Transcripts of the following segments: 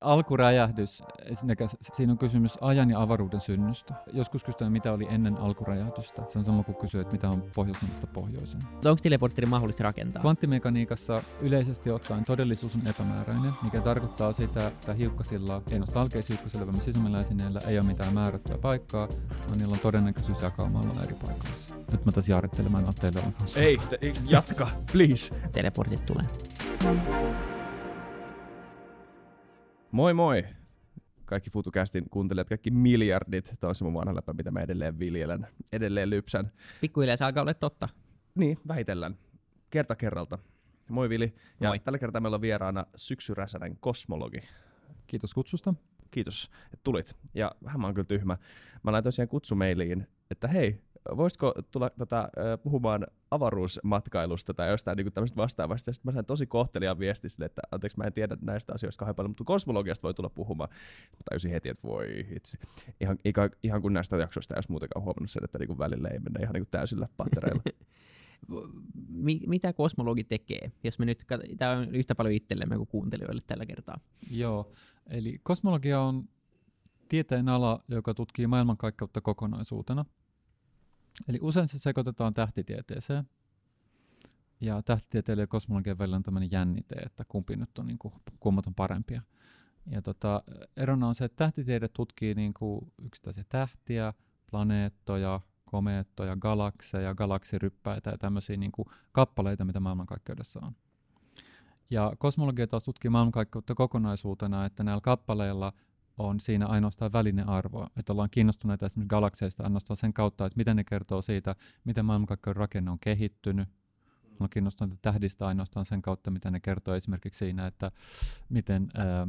Alkuräjähdys, ensinnäkin siinä on kysymys ajan ja avaruuden synnystä. Joskus kysytään, mitä oli ennen alkuräjähdystä. Se on sama kuin kysyä, että mitä on pohjoisemmasta pohjoiseen. Onko teleportteri mahdollista rakentaa? Kvanttimekaniikassa yleisesti ottaen todellisuus on epämääräinen, mikä tarkoittaa sitä, että hiukkasilla, ei noista alkeishiukkasilla, vaan sisämmillä esineillä ei ole mitään määrättyä paikkaa, vaan niillä on todennäköisyys jakaumalla eri paikoissa. Nyt mä taas jarrittelemaan, että teille on Ei, te, jatka, please. Teleportit tulee. Moi moi! Kaikki FutuCastin kuuntelijat, kaikki miljardit. Tämä on se mun vanha läpä, mitä mä edelleen viljelen. Edelleen lypsän. Pikkuhiljaa se alkaa olla totta. Niin, vähitellen. Kerta kerralta. Moi Vili. Ja Moi. tällä kertaa meillä on vieraana Syksy Räsänen, kosmologi. Kiitos kutsusta. Kiitos, että tulit. Ja vähän mä oon kyllä tyhmä. Mä laitoin siihen kutsumeiliin, että hei, voisitko tulla tota, puhumaan avaruusmatkailusta tai jostain niin tämmöistä vastaavasta. Ja sitten mä sain tosi kohteliaan viesti sille, että anteeksi, mä en tiedä näistä asioista kauhean paljon, mutta kosmologiasta voi tulla puhumaan. Mä tajusin heti, että voi itse. Ihan, ihan, ihan kun näistä jaksoista ei olisi muutenkaan huomannut sen, että niin välillä ei mennä ihan niin täysillä pattereilla. Mi- mitä kosmologi tekee? Jos me nyt, tämä on yhtä paljon itsellemme kuin kuuntelijoille tällä kertaa. Joo, eli kosmologia on tieteen ala, joka tutkii maailmankaikkeutta kokonaisuutena. Eli usein se sekoitetaan tähtitieteeseen. Ja tähtitieteellä ja kosmologian välillä on tämmöinen jännite, että kumpi nyt on, niin kuin, kummat on parempia. Ja tota, erona on se, että tähtitiede tutkii niin kuin yksittäisiä tähtiä, planeettoja, komeettoja, galakseja, galaksiryppäitä ja tämmöisiä niin kuin kappaleita, mitä maailmankaikkeudessa on. Ja kosmologia taas tutkii maailmankaikkeutta kokonaisuutena, että näillä kappaleilla on siinä ainoastaan välinearvoa. Että ollaan kiinnostuneita esimerkiksi galakseista ainoastaan sen kautta, että miten ne kertoo siitä, miten maailmankaikkeuden rakenne on kehittynyt. Ollaan kiinnostuneita tähdistä ainoastaan sen kautta, mitä ne kertoo esimerkiksi siinä, että miten, ää,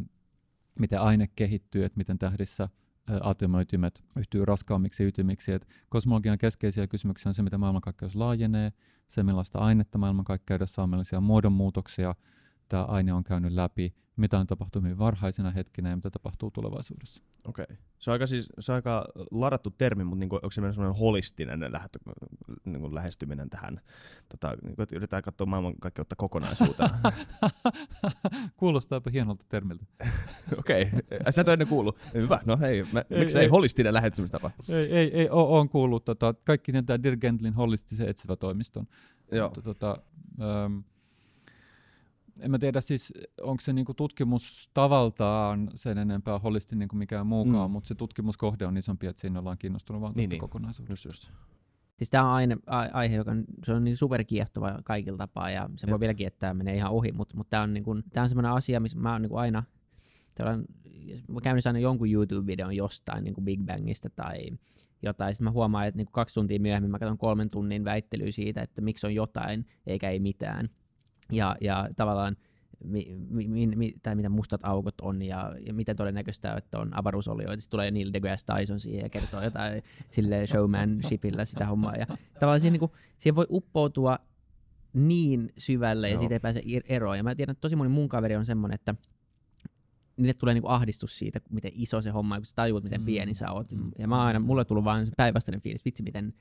miten aine kehittyy, että miten tähdissä ää, atomoitymet yhtyy raskaammiksi ytimiksi. Et kosmologian keskeisiä kysymyksiä on se, miten maailmankaikkeus laajenee, se millaista ainetta maailmankaikkeudessa on, millaisia muodonmuutoksia tämä aine on käynyt läpi, mitä on tapahtunut hyvin varhaisena hetkinä ja mitä tapahtuu tulevaisuudessa. Okei. Okay. Se on aika, siis, se on aika ladattu termi, mutta niinku, onko se semmoinen holistinen lähtö, niinku lähestyminen tähän? Tota, niinku, että yritetään katsoa maailmankaikkeutta kokonaisuutena. Kuulostaapa hienolta termiltä. Okei, okay. sä et ole ennen kuullut. Hyvä, no hei, mä, Ei, miksei ei. holistinen lähestymistapa? Ei, ei, ei ole, on kuullut. Tota, kaikki tietää Dirk Gentlin holistisen etsivä toimiston. Joo. Tota, ähm, en mä tiedä siis, onko se niinku tutkimus tavaltaan sen enempää holistinen niin kuin mikään muukaan, Mm. mutta se tutkimuskohde on isompi, että siinä ollaan kiinnostunut vaan tästä Niin, niin, niin. kokonaisuudesta. Just. Siis tämä on aine, aihe, joka on, se on niin superkiehtova kaikilla tapaa ja se voi Jep. vieläkin, että tämä menee ihan ohi, mutta mut tämä on, niinku, tää on semmoinen asia, missä mä oon niinku aina, tällainen, mä käyn aina jonkun YouTube-videon jostain niinku Big Bangista tai jotain, sitten mä huomaan, että niinku kaksi tuntia myöhemmin mä katson kolmen tunnin väittelyä siitä, että miksi on jotain eikä ei mitään. Ja, ja tavallaan mi, mi, mi, tai mitä mustat aukot on ja, ja miten todennäköistä, että on avaruusolioita. Sitten tulee Neil deGrasse Tyson siihen ja kertoo jotain sille showmanshipillä sitä hommaa. Ja tavallaan siihen, niin kuin, siihen voi uppoutua niin syvälle ja Joo. siitä ei pääse eroon. Ja mä tiedän, että tosi moni mun kaveri on semmoinen, että niille tulee niinku ahdistus siitä, miten iso se homma on, kun sä tajuut, miten Mm, pieni sä oot. mm, Ja mä aina, mulle on tullut vaan se päinvastainen fiilis, vitsi miten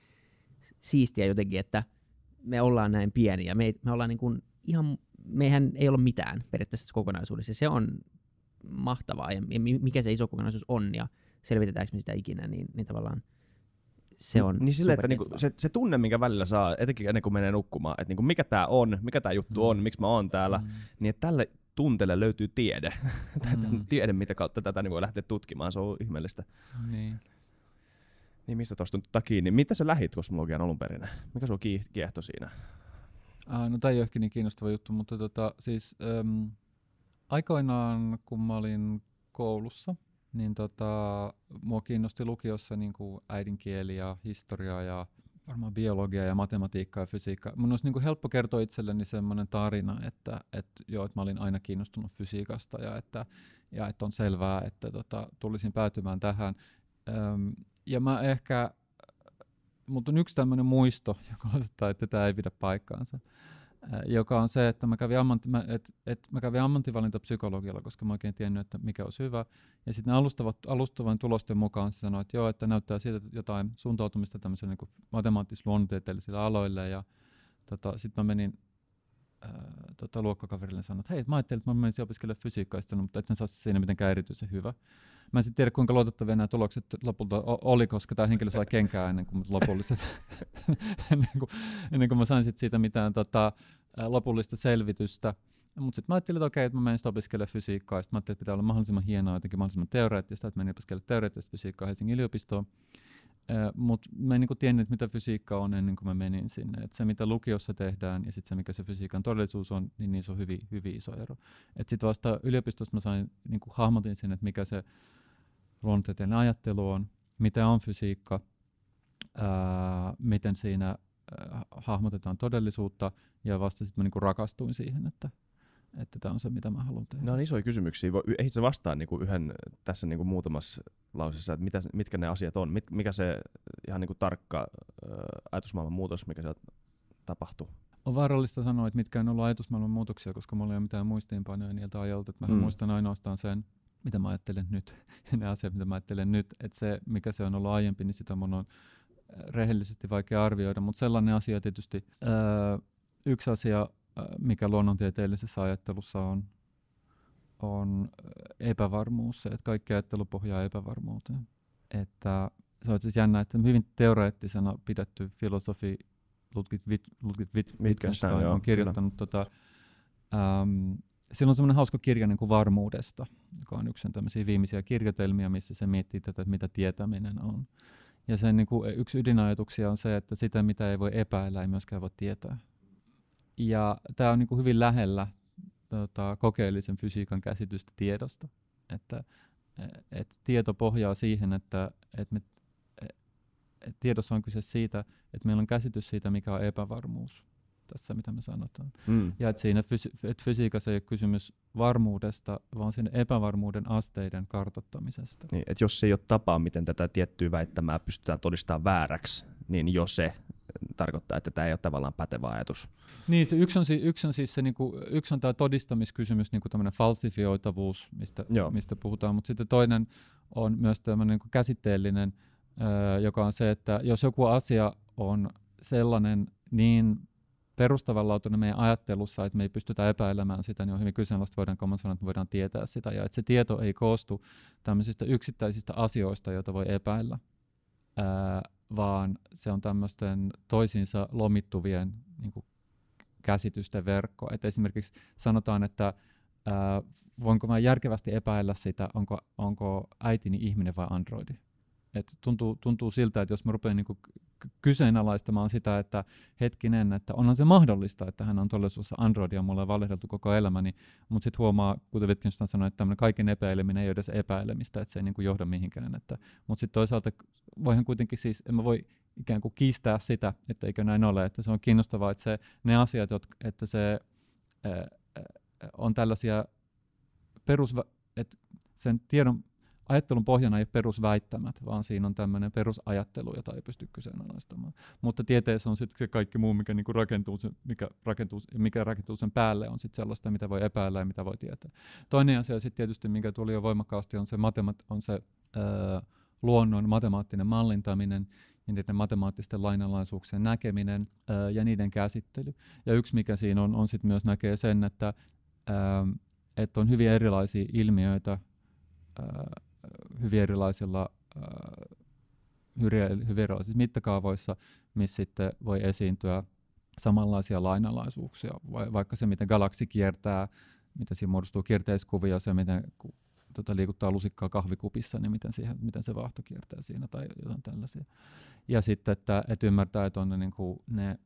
siistiä jotenkin, että me ollaan näin pieniä. Me, ei, me ollaan niin kuin ihan, meihän ei olla mitään periaatteessa kokonaisuudessa. Se on mahtavaa ja ja mi- mikä se iso kokonaisuus on ja selvitetäänkö me sitä ikinä, niin, niin tavallaan se on Niin silleen, että niinku, se, se tunne, minkä välillä saa, etenkin ennen kuin menee nukkumaan, että niinku, mikä tämä on, mikä tämä juttu Mm. on, miksi mä oon täällä, Mm. niin että tälle tunteelle löytyy tiede. Mm. Tiede, mitä kautta tätä niin voi lähteä tutkimaan, se on ihmeellistä. Niin. Niin mistä tuosta nyt kiinni? Mitä sä lähit kosmologian alun perin? Mikä sua kiehtoi siinä? Ah, no tämä ei ole ehkä niin kiinnostava juttu, mutta tota, siis äm, aikoinaan kun mä olin koulussa, niin tota, mua kiinnosti lukiossa niin kuin äidinkieli ja historia ja varmaan biologia ja matematiikka ja fysiikka. Mun olisi niin kuin helppo kertoa itselleni semmoinen tarina, että, että, joo, että mä olin aina kiinnostunut fysiikasta ja että, ja että on selvää, että tota, tulisin päätymään tähän. Öm, ja mä ehkä, mutta on yksi tämmöinen muisto, joka osoittaa, että tämä ei pidä paikkaansa äh, joka on se, että mä kävin, ammanti, mä, et, et mä kävin ammattivalintapsykologialla, koska mä oikein tiennyt, että mikä olisi hyvä. Ja sitten alustavan tulosten mukaan se sanoi, että joo, että näyttää siitä jotain suuntautumista tämmöiselle niin matemaattis-luonnontieteellisille aloille. Ja tota, sitten mä menin tota, luokkakaverille sanoa, että hei, mä ajattelin, että mä menisin opiskelemaan fysiikkaa, mutta et saa siinä mitenkään erityisen hyvä. Mä en sitten tiedä, kuinka luotettavia nämä tulokset lopulta oli, koska tämä henkilö sai kenkää ennen kuin lopulliset, ennen, kuin, ennen kuin mä sain sit siitä mitään tota, lopullista selvitystä. Mutta sitten mä ajattelin, että okei, että mä menen opiskelemaan fysiikkaa, sitten mä ajattelin, että pitää olla mahdollisimman hienoa, jotenkin mahdollisimman teoreettista, että menin opiskelemaan teoreettista fysiikkaa Helsingin yliopistoon. Mutta mä en niinku tiennyt, mitä fysiikka on ennen kuin mä menin sinne. Et se, mitä lukiossa tehdään ja sitten se, mikä se fysiikan todellisuus on, niin niissä on hyvin, hyvin iso ero. Sitten vasta yliopistosta mä sain, niinku hahmotin sen, että mikä se luonnontieteellinen ajattelu on, mitä on fysiikka, ää, miten siinä ää, hahmotetaan todellisuutta, ja vasta sitten mä niinku rakastuin siihen, että että tämä on se, mitä mä haluan tehdä. Ne on isoja kysymyksiä. Ei se vastaa niinku yhden tässä niinku muutamassa lausessa, että mitä, mitkä ne asiat on, mit, mikä se ihan niinku tarkka ajatusmaailman muutos, mikä se tapahtuu. On vaarallista sanoa, että mitkä on ollut ajatusmaailman muutoksia, koska mulla ei ole mitään muistiinpanoja niiltä ajalta. Että mä mm. muistan ainoastaan sen, mitä mä ajattelen nyt, ja ne asiat, mitä mä ajattelen nyt. Että se, mikä se on ollut aiempi, niin sitä mun on rehellisesti vaikea arvioida. Mutta sellainen asia tietysti, öö, yksi asia, mikä luonnontieteellisessä ajattelussa on, on epävarmuus, se, että kaikki ajattelu pohjaa epävarmuuteen. Että se on siis jännä, että hyvin teoreettisena pidetty filosofi Ludwig, Ludwig Wittgenstein on kirjoittanut tota, um, Sillä on semmoinen hauska kirja niin kuin varmuudesta, joka on yksi tämmöisiä viimeisiä kirjoitelmia, missä se miettii tätä, että mitä tietäminen on. Ja sen niin kuin yksi ydinajatuksia on se, että sitä, mitä ei voi epäillä, ei myöskään voi tietää. Ja tämä on niin kuin hyvin lähellä tota, kokeellisen fysiikan käsitystä tiedosta. Että et tieto pohjaa siihen, että et me, et tiedossa on kyse siitä, että meillä on käsitys siitä, mikä on epävarmuus tässä, mitä me sanotaan. Mm. Ja että siinä fysi- et fysiikassa ei ole kysymys varmuudesta, vaan siinä epävarmuuden asteiden kartottamisesta. Niin, että jos ei ole tapaa, miten tätä tiettyä väittämää pystytään todistamaan vääräksi, niin jo se tarkoittaa, että tämä ei ole tavallaan pätevä ajatus. Niin, se yksi on, yksi on siis se, niinku, yksi on tämä todistamiskysymys, niinku tämmöinen falsifioitavuus, mistä, mistä puhutaan, mutta sitten toinen on myös tämmöinen niinku käsitteellinen, ö, joka on se, että jos joku asia on sellainen niin perustavanlaatuinen meidän ajattelussa, että me ei pystytä epäilemään sitä, niin on hyvin kyseenalaista, voidaanko mä sanoa, että me voidaan tietää sitä, ja että se tieto ei koostu tämmöisistä yksittäisistä asioista, joita voi epäillä, ää, vaan se on tämmöisten toisiinsa lomittuvien niin kuin, käsitysten verkko. Et esimerkiksi sanotaan, että ää, voinko mä järkevästi epäillä sitä, onko, onko äitini ihminen vai androidi. Et tuntuu, tuntuu siltä, että jos mä rupean niinku kyseenalaistamaan sitä, että hetkinen, että onhan se mahdollista, että hän on todellisuudessa Androidia, mulla on valehdeltu koko elämäni, mutta sitten huomaa, kuten Wittgenstein sanoi, että tämmöinen kaiken epäileminen ei ole edes epäilemistä, että se ei niinku johda mihinkään. Mutta sitten toisaalta voihan kuitenkin siis, en mä voi ikään kuin kiistää sitä, että eikö näin ole, että se on kiinnostavaa, että se, ne asiat, jotka, että se ää, on tällaisia perus, että sen tiedon ajattelun pohjana ei ole perusväittämät, vaan siinä on tämmöinen perusajattelu, jota ei pysty kyseenalaistamaan. Mutta tieteessä on sitten kaikki muu, mikä niinku rakentuu, sen, mikä, rakentuu, mikä rakentuu sen päälle, on sitten sellaista, mitä voi epäillä ja mitä voi tietää. Toinen asia sitten tietysti, mikä tuli jo voimakkaasti, on se, matemat, on se öö, luonnon matemaattinen mallintaminen ja niiden matemaattisten lainalaisuuksien näkeminen öö, ja niiden käsittely. Ja yksi, mikä siinä on, on sitten myös näkee sen, että, öö, että on hyvin erilaisia ilmiöitä, hyvin erilaisilla hyvin erilaisissa mittakaavoissa, missä sitten voi esiintyä samanlaisia lainalaisuuksia, vaikka se, miten galaksi kiertää, miten siinä muodostuu kierteiskuvia, se, miten tota, liikuttaa lusikkaa kahvikupissa, niin miten, siihen, miten se vaahto kiertää siinä tai jotain tällaisia. Ja sitten, että, että ymmärtää, että on ne, niin kuin, ne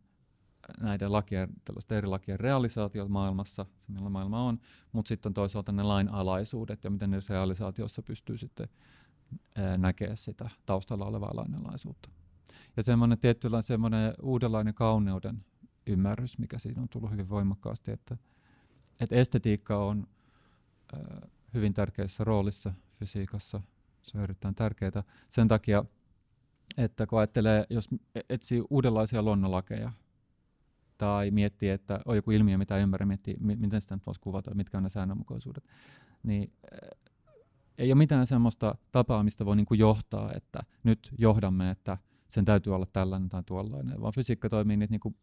näiden lakien, tällaisten eri lakien realisaatiot maailmassa, millä maailma on, mutta sitten on toisaalta ne lainalaisuudet ja miten niissä realisaatiossa pystyy sitten näkemään sitä taustalla olevaa lainalaisuutta. Ja semmoinen tietynlainen semmoinen uudenlainen kauneuden ymmärrys, mikä siinä on tullut hyvin voimakkaasti, että, että estetiikka on äh, hyvin tärkeässä roolissa fysiikassa. Se on erittäin tärkeää sen takia, että kun ajattelee, jos etsii uudenlaisia luonnonlakeja, tai miettii, että on joku ilmiö, mitä ymmärrä, miettii, miten sitä nyt voisi kuvata, mitkä on ne säännönmukaisuudet, niin äh, ei ole mitään sellaista tapaa, mistä voi niinku johtaa, että nyt johdamme, että sen täytyy olla tällainen tai tuollainen, vaan fysiikka toimii niitä niinku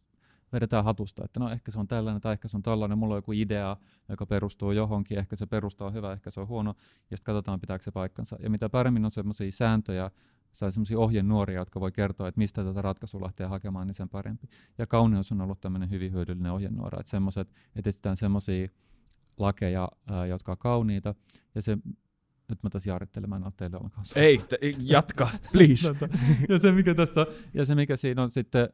vedetään hatusta, että no ehkä se on tällainen tai ehkä se on tällainen, mulla on joku idea, joka perustuu johonkin, ehkä se perustaa on hyvä, ehkä se on huono, ja sitten katsotaan pitääkö se paikkansa. Ja mitä paremmin on semmoisia sääntöjä, tai semmoisia ohjenuoria, jotka voi kertoa, että mistä tätä ratkaisua lähtee hakemaan, niin sen parempi. Ja kauneus on ollut tämmöinen hyvin hyödyllinen ohjenuora, että semmoiset, että etsitään semmoisia lakeja, ää, jotka on kauniita, ja se nyt mä tässä jaarittelemaan en teille ollenkaan. Ei, te, jatka, please. ja, se, mikä tässä, ja se, mikä siinä on sitten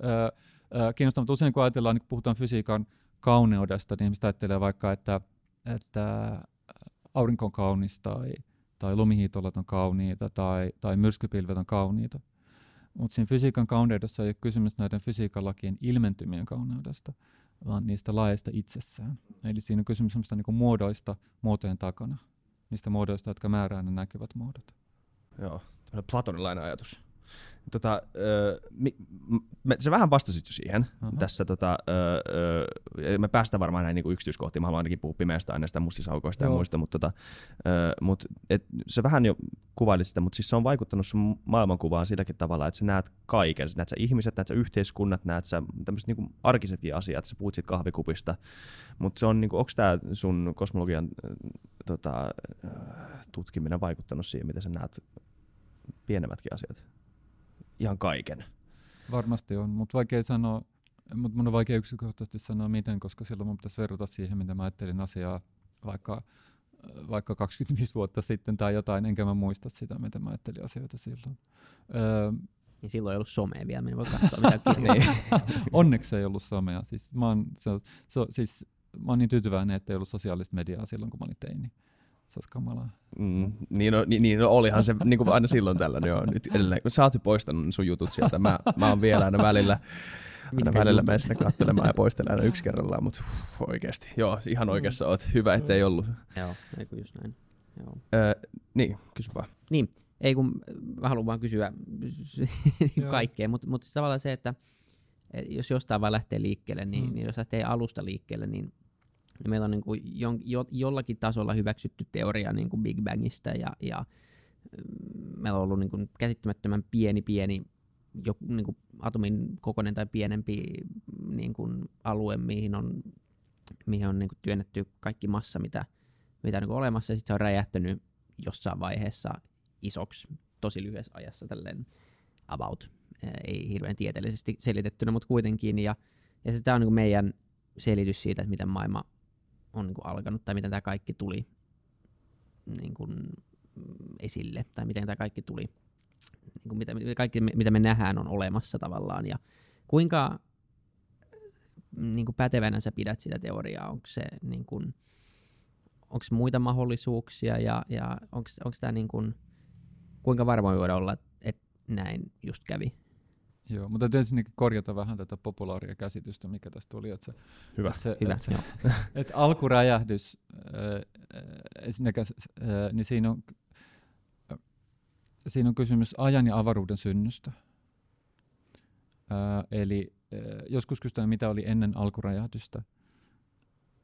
kiinnostavaa, usein kun ajatellaan, niin kun puhutaan fysiikan kauneudesta, niin ihmiset ajattelee vaikka, että, että aurinko on kaunis tai, tai lumihiitolat on kauniita tai, tai myrskypilvet on kauniita. Mutta siinä fysiikan kauneudessa ei ole kysymys näiden fysiikan lakien ilmentymien kauneudesta, vaan niistä laeista itsessään. Eli siinä on kysymys niin muodoista muotojen takana niistä muodoista, jotka määrää ne näkyvät muodot. Joo, platonilainen ajatus. Tota, öö, mi, me, vähän vastasit jo siihen uh-huh. tässä. Tota, öö, me päästään varmaan näin niinku yksityiskohtiin. Mä haluan ainakin puhua pimeästä aineesta, mustisaukoista Joo. ja muista, mutta tota, öö, mut, et, se vähän jo kuvailit sitä, mutta siis se on vaikuttanut sun maailmankuvaan silläkin tavalla, että sä näet kaiken. Sä näet sä ihmiset, näet sä yhteiskunnat, näet sä tämmöiset niinku arkisetkin asiat. Sä puhut siitä kahvikupista, mutta se on, niinku, onko tämä sun kosmologian tota, tutkiminen vaikuttanut siihen, miten sä näet pienemmätkin asiat? Ihan kaiken. Varmasti on, mutta vaikea sanoa, mutta mun on vaikea yksinkertaisesti sanoa miten, koska silloin mun pitäisi verrata siihen, mitä mä ajattelin asiaa vaikka, vaikka 25 vuotta sitten tai jotain, enkä mä muista sitä, miten mä ajattelin asioita silloin. Öö, ja silloin ei ollut somea vielä, minä voi katsoa mitä kirjoja. Onneksi ei ollut somea. Siis mä, oon, se, se, siis, mä oon niin tyytyväinen, että ei ollut sosiaalista mediaa silloin, kun mä olin teini. Se olisi kamalaa. Mm, niin, no, niin, niin no, olihan se niin kuin aina silloin tällainen. Joo. Nyt edelleen, kun sä oot poistanut sun jutut sieltä, mä, mä oon vielä aina välillä, aina välillä menen sinne katselemaan ja poistelen aina yksi kerrallaan, mutta uh, oikeasti, joo, ihan oikeassa oot. Hyvä, ettei ollut. Joo, ei just näin. Joo. Ö, niin, kysy vaan. Niin, ei kun mä haluan vaan kysyä kaikkea, mutta mut tavallaan se, että jos jostain vaan lähtee liikkeelle, niin, mm. niin jos lähtee alusta liikkeelle, niin meillä on niin kuin jo, jo, jollakin tasolla hyväksytty teoria niin kuin Big Bangista ja, ja mm, meillä on ollut niin kuin käsittämättömän pieni, pieni jo, niin kuin atomin kokoinen tai pienempi niin kuin alue, mihin on, mihin on niin kuin työnnetty kaikki massa, mitä, mitä on niin olemassa, ja sitten se on räjähtänyt jossain vaiheessa isoksi tosi lyhyessä ajassa tälleen about, ei hirveän tieteellisesti selitettynä, mutta kuitenkin, ja, ja se tämä on niin kuin meidän selitys siitä, että miten maailma on niin kuin alkanut tai miten tämä kaikki tuli niin kuin, esille tai miten tämä kaikki tuli, niin kuin mitä, kaikki mitä me nähdään on olemassa tavallaan. Ja kuinka niin kuin pätevänä sä pidät sitä teoriaa, onko se niin kuin, onko muita mahdollisuuksia ja, ja onko tämä niin kuin, kuinka varmoin voidaan olla, että näin just kävi? Joo, mutta täytyy ensinnäkin korjata vähän tätä populaaria käsitystä, mikä tästä tuli. Että se, Hyvä. Että se, Hyvä, että se, että alkuräjähdys, äh, äh, niin siinä on, äh, siinä on kysymys ajan ja avaruuden synnystä. Äh, eli äh, joskus kysytään, mitä oli ennen alkuräjähdystä,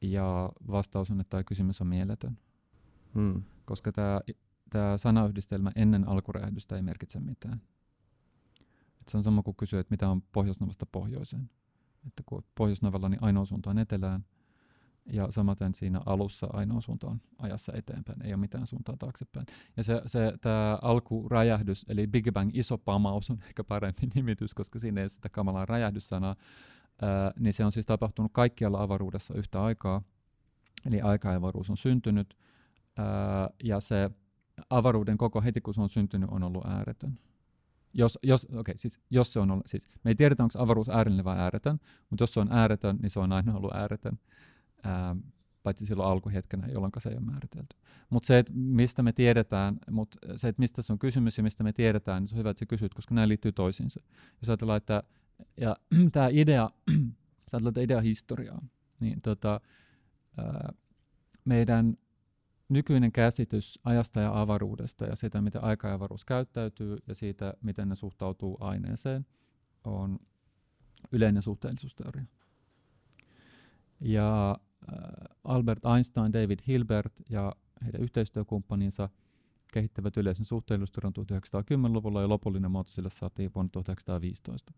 ja vastaus on, että tämä kysymys on mieletön. Hmm. Koska tämä sanayhdistelmä ennen alkuräjähdystä ei merkitse mitään. Et se on sama kuin kysyä, että mitä on Pohjoisnavasta pohjoiseen. Että kun Pohjoisnavalla niin ainoa suunta on etelään, ja samaten siinä alussa ainoa suunta on ajassa eteenpäin, ei ole mitään suuntaa taaksepäin. Ja se, se tämä alkuräjähdys, eli Big Bang iso pamaus on ehkä parempi nimitys, koska siinä ei sitä kamalaa räjähdyssanaa, ää, niin se on siis tapahtunut kaikkialla avaruudessa yhtä aikaa, eli aika-avaruus on syntynyt, ää, ja se avaruuden koko heti kun se on syntynyt on ollut ääretön. Jos, jos, okay, siis, jos se on ollut, siis, me ei tiedetä, onko avaruus äärellinen vai ääretön, mutta jos se on ääretön, niin se on aina ollut ääretön. Ää, paitsi silloin alkuhetkenä, jolloin se ei ole määritelty. Mutta se, että mistä me tiedetään, mutta se, että mistä se on kysymys ja mistä me tiedetään, niin se on hyvä, että sä kysyt, koska nämä liittyy toisiinsa. Jos ajatellaan, että ja tämä idea, sä ajatellaan, idea historiaa, niin tota, ää, meidän nykyinen käsitys ajasta ja avaruudesta ja siitä, miten aika ja avaruus käyttäytyy ja siitä, miten ne suhtautuu aineeseen, on yleinen suhteellisuusteoria. Ja äh, Albert Einstein, David Hilbert ja heidän yhteistyökumppaninsa kehittävät yleisen suhteellisuusteorian 1910-luvulla ja lopullinen muoto sille saatiin vuonna 1915.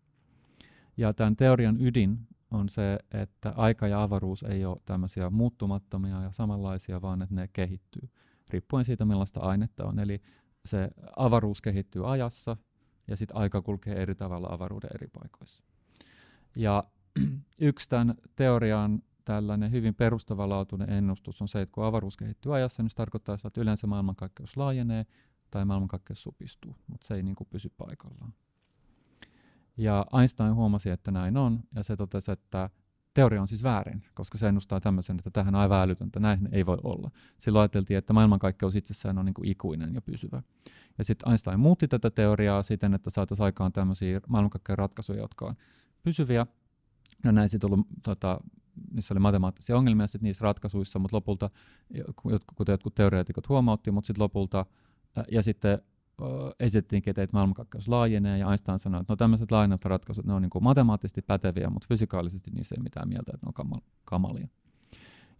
Ja tämän teorian ydin on se, että aika ja avaruus ei ole tämmöisiä muuttumattomia ja samanlaisia, vaan että ne kehittyy riippuen siitä, millaista ainetta on. Eli se avaruus kehittyy ajassa ja sitten aika kulkee eri tavalla avaruuden eri paikoissa. Ja yksi tämän teorian tällainen hyvin perustavanlaatuinen ennustus on se, että kun avaruus kehittyy ajassa, niin se tarkoittaa sitä, että yleensä maailmankaikkeus laajenee tai maailmankaikkeus supistuu, mutta se ei niin kuin pysy paikallaan. Ja Einstein huomasi, että näin on, ja se totesi, että teoria on siis väärin, koska se ennustaa tämmöisen, että tähän on aivan älytöntä, näin ei voi olla. Silloin ajateltiin, että maailmankaikkeus itsessään on niin kuin ikuinen ja pysyvä. Ja sitten Einstein muutti tätä teoriaa siten, että saataisiin aikaan tämmöisiä maailmankaikkeuden ratkaisuja, jotka on pysyviä. Ja näin sitten ollut, tota, niissä oli matemaattisia ongelmia sit niissä ratkaisuissa, mutta lopulta, kuten jotkut teoreetikot huomautti, mutta sitten lopulta, ja sitten esitettiinkin, että maailmankaikkeus laajenee, ja Einstein sanoi, että no tämmöiset laajenevat ratkaisut, ne on niin kuin matemaattisesti päteviä, mutta fysikaalisesti niissä ei mitään mieltä, että ne on kamal- kamalia.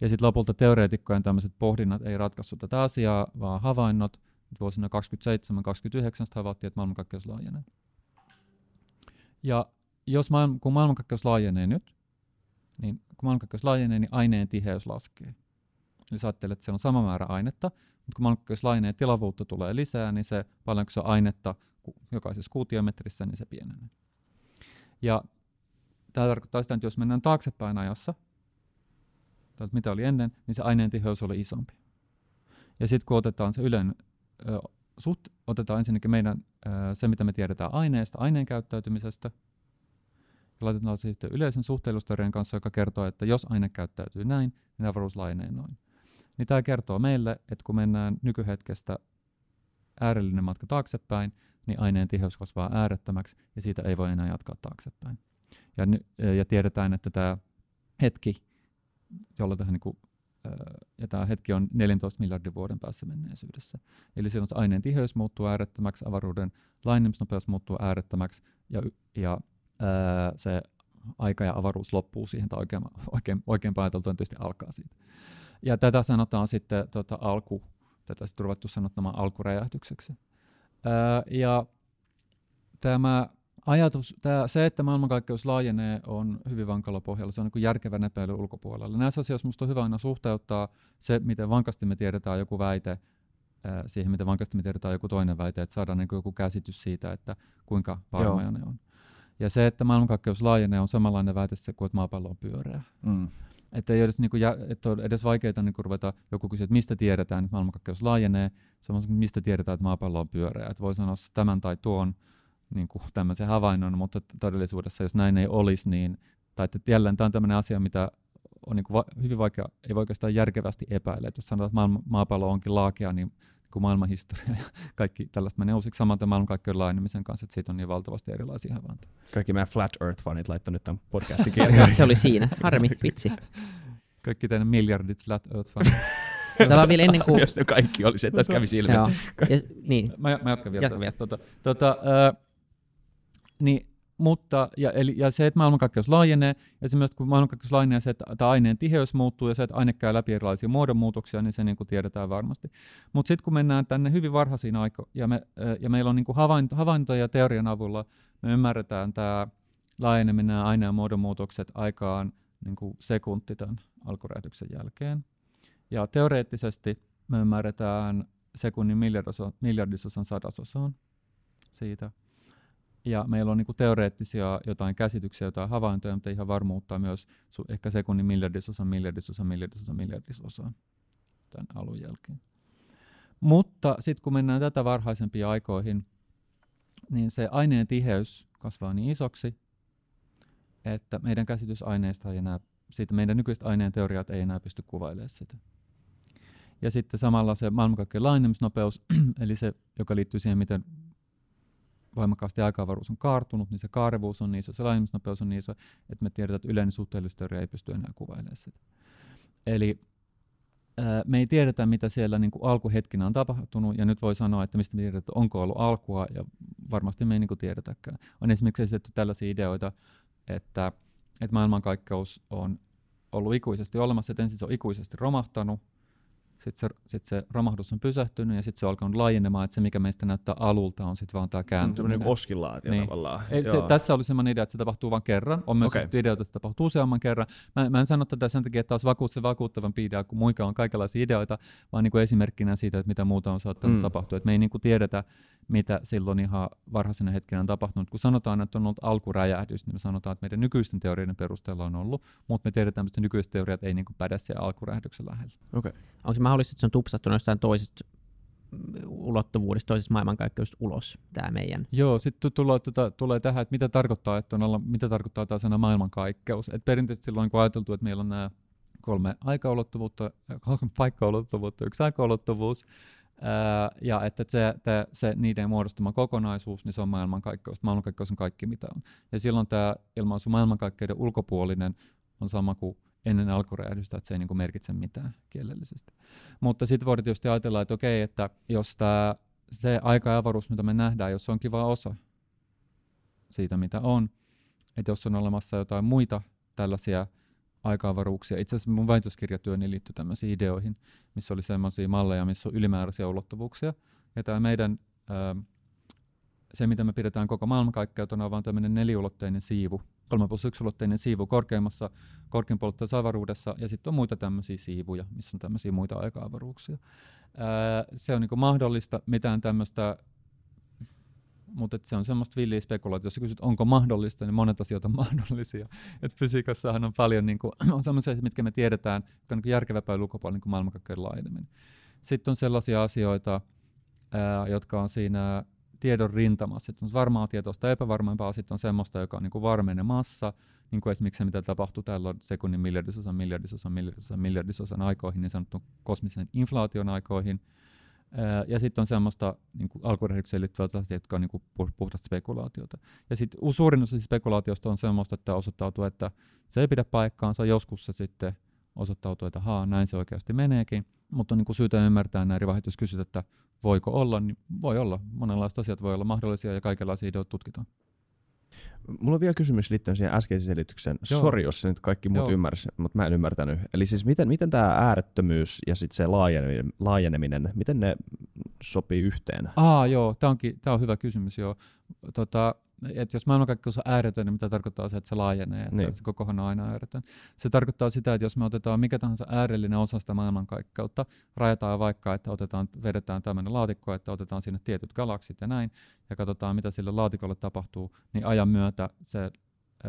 Ja sitten lopulta teoreetikkojen tämmöiset pohdinnat ei ratkaissut tätä asiaa, vaan havainnot, vuosina 27-29 havaittiin, että maailmankaikkeus laajenee. Ja jos maailma, kun maailmankaikkeus laajenee nyt, niin kun maailmankaikkeus laajenee, niin aineen tiheys laskee. Eli sä ajattelet, että siellä on sama määrä ainetta, mutta kun ja tilavuutta tulee lisää, niin se paljonko se on ainetta jokaisessa kuutiometrissä, niin se pienenee. Ja tämä tarkoittaa sitä, että jos mennään taaksepäin ajassa, mitä oli ennen, niin se aineen tiheys oli isompi. Ja sitten kun otetaan se yleinen, suht, otetaan ensinnäkin meidän se, mitä me tiedetään aineesta, aineen käyttäytymisestä, ja laitetaan se yleisen suhteellisuusteorian kanssa, joka kertoo, että jos aine käyttäytyy näin, niin avaruus laajenee noin. Niin tämä kertoo meille, että kun mennään nykyhetkestä äärellinen matka taaksepäin, niin aineen tiheys kasvaa äärettömäksi ja siitä ei voi enää jatkaa taaksepäin. Ja, ja tiedetään, että tämä hetki, jolla tähän niin ja tämä hetki on 14 miljardin vuoden päässä menneisyydessä. Eli silloin aineen tiheys muuttuu äärettömäksi, avaruuden laajenemisnopeus muuttuu äärettömäksi ja, ja ää, se aika ja avaruus loppuu siihen, tai oikein, oikein, oikein pääteltuen tietysti alkaa siitä. Ja tätä sanotaan sitten tota, alku, tätä sitten ruvettu sanottamaan alkuräjähdykseksi. Ää, ja tämä ajatus, tämä, se, että maailmankaikkeus laajenee, on hyvin vankalla pohjalla. Se on niin järkevä epäily ulkopuolella. Näissä asioissa minusta on hyvä aina suhteuttaa se, miten vankasti me tiedetään joku väite, siihen, miten vankasti me tiedetään joku toinen väite, että saadaan niin joku käsitys siitä, että kuinka varmoja ne on. Ja se, että maailmankaikkeus laajenee, on samanlainen väite se kuin, että maapallo on pyöreä. Mm. Että ei edes, niinku, että on edes vaikeaa niinku, ruveta joku kysyä, että mistä tiedetään, että maailmankaikkeus laajenee, samoin mistä tiedetään, että maapallo on pyöreä. Että voi sanoa tämän tai tuon niin kuin tämmöisen havainnon, mutta todellisuudessa, jos näin ei olisi, niin, tai että jälleen tämä on tämmöinen asia, mitä on niin kuin va- hyvin vaikea, ei voi oikeastaan järkevästi epäillä. Että jos sanotaan, että maailma, maapallo onkin laakea, niin kuin maailmanhistoria ja kaikki tällaista menee uusiksi samaten maailmankaikkeuden laajenemisen kanssa, että siitä on niin valtavasti erilaisia havaintoja. Kaikki meidän Flat Earth-fanit laittoi nyt tämän podcastin kirjaan. Se oli siinä. Harmi, vitsi. Kaikki teidän miljardit Flat Earth-fanit. Tämä on vielä ennen kuin... Jos ne kaikki oli se, että kävi silmiin. Joo. Ja, niin. Mä, mä jatkan vielä. Jatka vielä. Tota, tota, äh, niin, mutta, ja, eli, ja se, että maailmankaikkeus laajenee, ja se myös, kun maailmankaikkeus laajenee, se, että, että aineen tiheys muuttuu, ja se, että aine käy läpi erilaisia muodonmuutoksia, niin se niin kuin tiedetään varmasti. Mutta sitten kun mennään tänne hyvin varhaisiin aikoihin, ja, me, ja meillä on niin kuin havainto, havaintoja teorian avulla, me ymmärretään tämä laajeneminen ja aineen muodonmuutokset aikaan niin kuin sekunti tämän alkuräjähdyksen jälkeen. Ja teoreettisesti me ymmärretään sekunnin miljardisosan sadasosaan siitä – ja meillä on niin kuin teoreettisia jotain käsityksiä, jotain havaintoja, mutta ihan varmuutta myös ehkä sekunnin miljardisosa, miljardisosa, miljardisosa, miljardisosa tämän alun jälkeen. Mutta sitten kun mennään tätä varhaisempiin aikoihin, niin se aineen tiheys kasvaa niin isoksi, että meidän käsitys aineesta ei enää, siitä meidän nykyiset aineen teoriat ei enää pysty kuvailemaan sitä. Ja sitten samalla se maailmankaikkeuden laajenemisnopeus, eli se, joka liittyy siihen, miten voimakkaasti aikaavaruus on kaartunut, niin se kaarevuus on niin iso, se laajenemisnopeus on niin iso, että me tiedetään, että yleinen suhteellisuusteoria ei pysty enää kuvailemaan sitä. Eli me ei tiedetä, mitä siellä niin kuin alkuhetkinä on tapahtunut, ja nyt voi sanoa, että mistä me tiedetään, että onko ollut alkua, ja varmasti me ei niin kuin tiedetäkään. On esimerkiksi esitetty tällaisia ideoita, että, että maailmankaikkeus on ollut ikuisesti olemassa, että ensin se on ikuisesti romahtanut, sitten se, sit se romahdus on pysähtynyt ja sitten se on alkanut laajenemaan, että se mikä meistä näyttää alulta on sitten vaan tämä kääntyminen. Semmoinen niin oskillaatio niin. tavallaan. Ei, se, tässä oli semmoinen idea, että se tapahtuu vain kerran. On myös okay. videoita, että se tapahtuu useamman kerran. Mä, mä en sano tätä sen takia, että olisi vakuut, se vakuuttavampi idea kuin muika on kaikenlaisia ideoita, vaan niin kuin esimerkkinä siitä, että mitä muuta on saattanut mm. tapahtua. Et me ei niin kuin tiedetä, mitä silloin ihan varhaisena hetkenä on tapahtunut. Kun sanotaan, että on ollut alkuräjähdys, niin me sanotaan, että meidän nykyisten teorioiden perusteella on ollut, mutta me tiedetään, että nykyiset teoriat ei niin kuin päde siellä alkuräjähdyksen lähellä. Okay. Onko se mahdollista, että se on tupsattu jostain toisesta ulottuvuudesta, toisesta maailmankaikkeudesta ulos, tämä meidän. Joo, sitten tulee, tuota, tulee tähän, että mitä tarkoittaa, että on olla, mitä tarkoittaa tämä sana maailmankaikkeus. Et perinteisesti silloin on ajateltu, että meillä on nämä kolme aikaulottuvuutta, kolme paikkaulottuvuutta, yksi aikaulottuvuus, Ää, ja että se, te, se niiden muodostama kokonaisuus, niin se on maailmankaikkeus. Maailmankaikkeus on kaikki, mitä on. Ja silloin tämä ilmaisu maailmankaikkeuden ulkopuolinen on sama kuin ennen alkuräjähdystä, että se ei niin kuin merkitse mitään kielellisesti. Mutta sitten voidaan tietysti ajatella, että okei, että jos tämä se aika ja avaruus, mitä me nähdään, jos se on kiva osa siitä, mitä on, että jos on olemassa jotain muita tällaisia aika-avaruuksia. Itse asiassa mun väitöskirjatyöni liittyy tämmöisiin ideoihin, missä oli semmoisia malleja, missä on ylimääräisiä ulottuvuuksia. Ja tämä meidän, ää, se mitä me pidetään koko maailmankaikkeutena, on vaan tämmöinen neliulotteinen siivu, 3 plus 1 ulotteinen siivu korkeimmassa, korkeampoluotteisessa avaruudessa, ja sitten on muita tämmöisiä siivuja, missä on tämmöisiä muita aika-avaruuksia. Ää, se on niinku mahdollista, mitään tämmöistä mutta se on semmoista villiä spekulaatiota. Jos kysyt, onko mahdollista, niin monet asiat on mahdollisia. Et fysiikassahan on paljon niin kuin, on semmoisia, mitkä me tiedetään, jotka on niin järkevämpää ulkopuolella niin maailmankaikkeuden laajeneminen. Sitten on sellaisia asioita, ää, jotka on siinä tiedon rintamassa. Sitten on varmaa tietoista epävarmempaa, sitten on semmoista, joka on niin kuin varmeinen massa, niin kuin esimerkiksi se, mitä tapahtuu tällä sekunnin miljardisosan, miljardisosan, miljardisosan, miljardisosan aikoihin, niin sanottu kosmisen inflaation aikoihin – ja sitten on semmoista niin alkuräjähdykseen liittyvää asiaa, jotka on niin kuin puhdasta spekulaatiota. Ja sitten suurin osa spekulaatiosta on semmoista, että osoittautuu, että se ei pidä paikkaansa. Joskus se sitten osoittautuu, että haa, näin se oikeasti meneekin. Mutta on niin kuin syytä ymmärtää näin eri vaiheet, jos kysyt, että voiko olla, niin voi olla. Monenlaista asiat voi olla mahdollisia ja kaikenlaisia ideoita tutkitaan. Mulla on vielä kysymys liittyen siihen äskeiseen selitykseen. Sori, jos se nyt kaikki muut ymmärsivät, mutta mä en ymmärtänyt. Eli siis miten, miten tämä äärettömyys ja sitten se laajeneminen, laajeneminen, miten ne sopii yhteen? Aa, joo, tämä on hyvä kysymys, joo. Tota, että jos maailmankaikkeus on ääretön, niin mitä tarkoittaa se, että se laajenee, että niin. se kokohan on aina ääretön. Se tarkoittaa sitä, että jos me otetaan mikä tahansa äärellinen osa sitä maailmankaikkeutta, rajataan vaikka, että otetaan, vedetään tämmöinen laatikko, että otetaan sinne tietyt galaksit ja näin, ja katsotaan, mitä sille laatikolle tapahtuu, niin ajan myötä se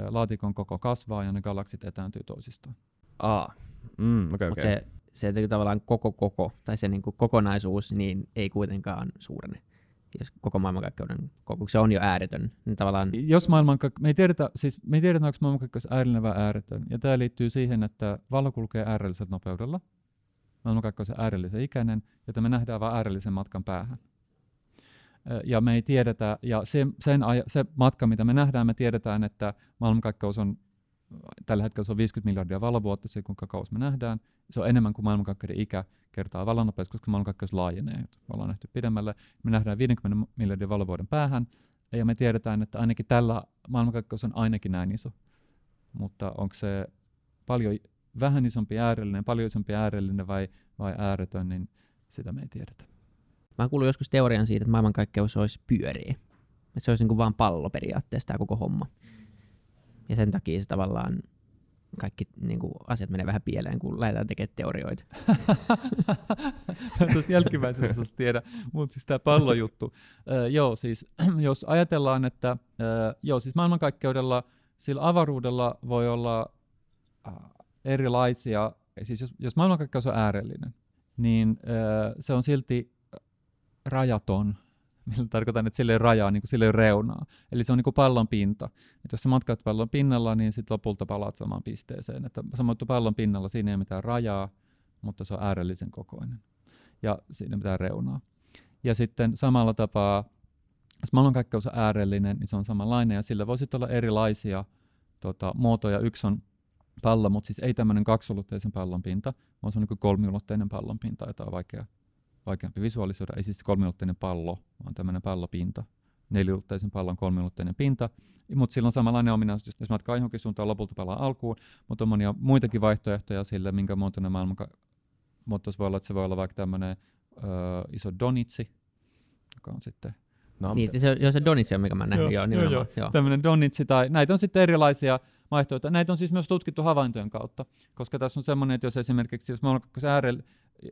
laatikon koko kasvaa ja ne galaksit etääntyy toisistaan. Aa, mm, okay, okay. se, se tavallaan koko koko, tai se niin kuin kokonaisuus, niin ei kuitenkaan suurene jos koko maailmankaikkeuden koko, se on jo ääretön, niin tavallaan... Jos maailmankaik- me ei tiedetä, siis me ei tiedetä, onko maailmankaikkeus äärellinen vai ääretön, ja tämä liittyy siihen, että valo kulkee äärellisellä nopeudella, maailmankaikkeus on äärellisen ikäinen, jota me nähdään vain äärellisen matkan päähän. Ja me ei tiedetä, ja se, sen, se matka, mitä me nähdään, me tiedetään, että maailmankaikkeus on tällä hetkellä se on 50 miljardia valovuotta, se kuinka kauas me nähdään. Se on enemmän kuin maailmankaikkeuden ikä kertaa valonnopeus, koska maailmankaikkeus laajenee. Me ollaan nähty pidemmälle. Me nähdään 50 miljardia valovuoden päähän, ja me tiedetään, että ainakin tällä maailmankaikkeus on ainakin näin iso. Mutta onko se paljon vähän isompi äärellinen, paljon isompi äärellinen vai, vai ääretön, niin sitä me ei tiedetä. Mä oon joskus teorian siitä, että maailmankaikkeus olisi pyöriä. Että se olisi niin kuin vaan pallo periaatteessa tämä koko homma. Ja sen takia se tavallaan kaikki niin kuin, asiat menee vähän pieleen, kun lähdetään tekemään teorioita. Tuosta jälkimmäisestä tiedä, mutta siis tämä pallojuttu. Äh, joo, siis jos ajatellaan, että äh, joo, siis maailmankaikkeudella, sillä avaruudella voi olla äh, erilaisia, siis jos, jos maailmankaikkeus on äärellinen, niin äh, se on silti rajaton millä tarkoitan, että sille ei rajaa, niin kuin sille ei reunaa. Eli se on niin kuin pallon pinta. Et jos sä matkaat pallon pinnalla, niin sitten lopulta palaat samaan pisteeseen. Että samoin pallon pinnalla siinä ei ole mitään rajaa, mutta se on äärellisen kokoinen. Ja siinä ei mitään reunaa. Ja sitten samalla tapaa, jos maailmankaikkeus on äärellinen, niin se on samanlainen, ja sillä voisi olla erilaisia tota, muotoja. Yksi on pallo, mutta siis ei tämmöinen kaksulotteisen pallon pinta, vaan se on niin kolmiulotteinen pallon pinta, jota on vaikea vaikeampi visualisoida. Ei siis kolmiulotteinen pallo, vaan tämmöinen pallopinta. Neliulotteisen pallon kolmiulotteinen pinta. Mutta sillä on samanlainen ominaisuus, jos matkaa johonkin suuntaan lopulta palaa alkuun, mutta on monia muitakin vaihtoehtoja sille, minkä muotoinen maailman mutta se voi olla, että se voi olla vaikka tämmöinen iso donitsi, joka on sitten No, niin, se, on se Donitsi on, mikä mä nähnyt, joo, joo, joo, joo. Tämmöinen Donitsi, tai näitä on sitten erilaisia vaihtoehtoja. Näitä on siis myös tutkittu havaintojen kautta, koska tässä on semmoinen, että jos esimerkiksi, jos maailmankaikkeuden äärellä,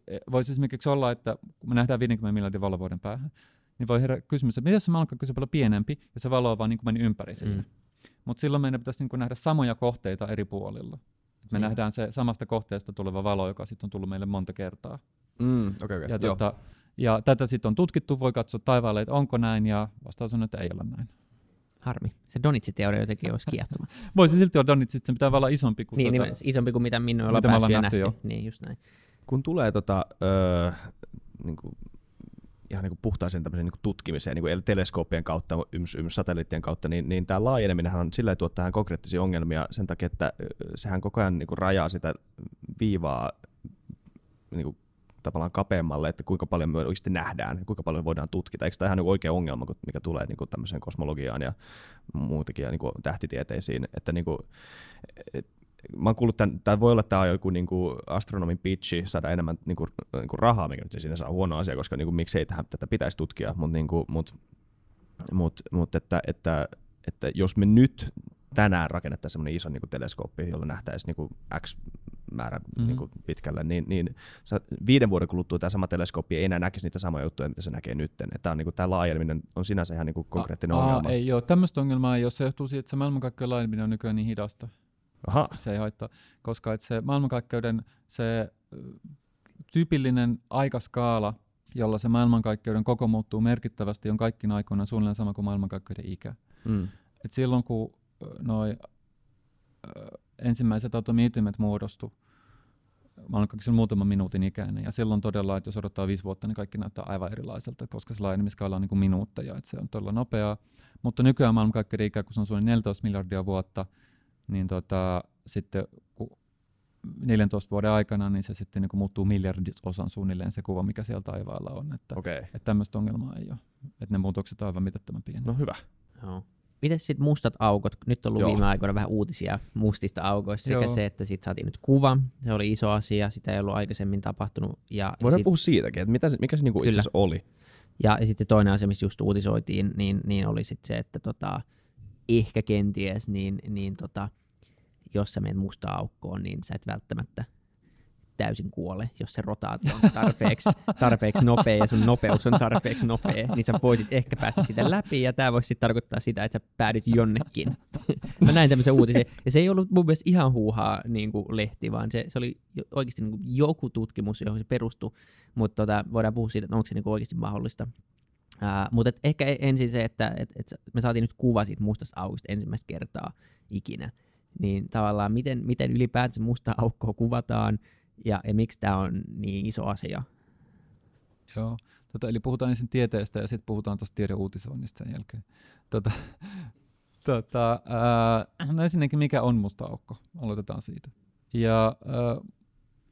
e, voisi esimerkiksi olla, että kun me nähdään 50 miljardin valovuoden päähän, niin voi herää kysymys, että miten se maailmankaikkeus on paljon pienempi, ja se valo on vaan niin kuin meni ympäri sinne. Mm. Mutta silloin meidän pitäisi niin kuin nähdä samoja kohteita eri puolilla. Me mm. nähdään se samasta kohteesta tuleva valo, joka sitten on tullut meille monta kertaa. Mm, okay, okay. Ja, tuota, ja tätä sitten on tutkittu, voi katsoa taivaalle, että onko näin, ja vastaus on, että ei ole näin. Harmi. Se Donitsi-teoria jotenkin olisi kiehtova. Voisi silti olla Donitsi, se pitää olla isompi kuin... Niin, tuota, niin isompi kuin mitä minun ollaan päässyt ja nähty. Jo. Niin, just näin. Kun tulee tota, öö, niin kuin, ihan niin kuin puhtaaseen tämmöiseen niin tutkimiseen, niin kuin teleskooppien kautta, yms, yms, satelliittien kautta, niin, niin tämä laajeneminen on sillä tuottaa tähän konkreettisia ongelmia sen takia, että sehän koko ajan niin kuin rajaa sitä viivaa niin kuin tavallaan kapeammalle, että kuinka paljon me oikeasti nähdään, kuinka paljon voidaan tutkita. Eikö tämä ihan niin oikea ongelma, mikä tulee niin kuin tämmöiseen kosmologiaan ja muutenkin ja niin kuin tähtitieteisiin, että niin kuin, et, mä oon kuullut, että tämä voi olla tämä joku niin kuin astronomin pitchi saada enemmän niin kuin, niin kuin rahaa, mikä nyt siinä saa huono asia, koska niin kuin, miksei tähän, tätä pitäisi tutkia, mutta niin mut, mut, mut, että, että, että jos me nyt tänään rakennettaisiin semmoinen iso niin kuin teleskooppi, jolla nähtäisiin niin kuin X määrä mm-hmm. niin kuin pitkälle, niin, niin viiden vuoden kuluttua tämä sama teleskooppi ei enää näkisi niitä samoja juttuja, mitä se näkee nyt. Tämä, on, niin kuin, tämä laajeneminen on sinänsä ihan niin kuin konkreettinen a, ongelma. A, ei ole, tämmöistä ongelmaa ei ole. Se johtuu siitä, että se maailmankaikkeuden laajeneminen on nykyään niin hidasta. Aha. Se ei haittaa, koska että se maailmankaikkeuden se tyypillinen aikaskaala, jolla se maailmankaikkeuden koko muuttuu merkittävästi, on kaikkina aikoina suunnilleen sama kuin maailmankaikkeuden ikä. Mm. Et silloin kun noi, ensimmäiset atomiitymet muodostu, maailmankaikkeuden muutaman minuutin ikäinen, ja silloin todella, että jos odottaa viisi vuotta, niin kaikki näyttää aivan erilaiselta, koska se laajenemiskaala on niin kuin minuutteja, että se on todella nopeaa. Mutta nykyään maailmankaikkeuden ikä, kun se on suunnilleen 14 miljardia vuotta, niin tota, sitten kun 14 vuoden aikana, niin se sitten niin kuin muuttuu miljardisosan suunnilleen se kuva, mikä siellä taivaalla on. Että, okay. että tämmöistä ongelmaa ei ole. Että ne muutokset on aivan mitättömän pieniä. No hyvä. Joo. Miten sitten mustat aukot? Nyt on ollut Joo. viime aikoina vähän uutisia mustista aukoista sekä Joo. se, että sitten saatiin nyt kuva. Se oli iso asia, sitä ei ollut aikaisemmin tapahtunut. Ja Voidaan sit... puhua siitäkin, että mitä se, mikä se niinku itse asiassa oli. Ja, ja sitten toinen asia, missä just uutisoitiin, niin, niin oli sitten se, että tota, ehkä kenties, niin, niin tota, jos sä menet mustaan aukkoon, niin sä et välttämättä täysin kuole, jos se rotaatio on tarpeeksi, tarpeeksi nopea ja sun nopeus on tarpeeksi nopea, niin sä voisit ehkä päästä sitä läpi ja tämä voisi tarkoittaa sitä, että sä päädyt jonnekin. Mä näin tämmöisen uutisen ja se ei ollut mun mielestä ihan huuhaa niin kuin lehti, vaan se, se oli oikeasti niin kuin joku tutkimus, johon se perustui, mutta tota, voidaan puhua siitä, että onko se niin kuin oikeasti mahdollista. Uh, mutta et ehkä ensin se, että et, et me saatiin nyt kuva siitä mustasta aukosta ensimmäistä kertaa ikinä, niin tavallaan miten, miten ylipäätänsä musta aukkoa kuvataan, ja, ja miksi tämä on niin iso asia. Joo, tota, eli puhutaan ensin tieteestä ja sitten puhutaan tuosta tiedeuutisoinnista sen jälkeen. Tota, tota, ää, no ensinnäkin, mikä on musta aukko? Aloitetaan siitä. Ja ää,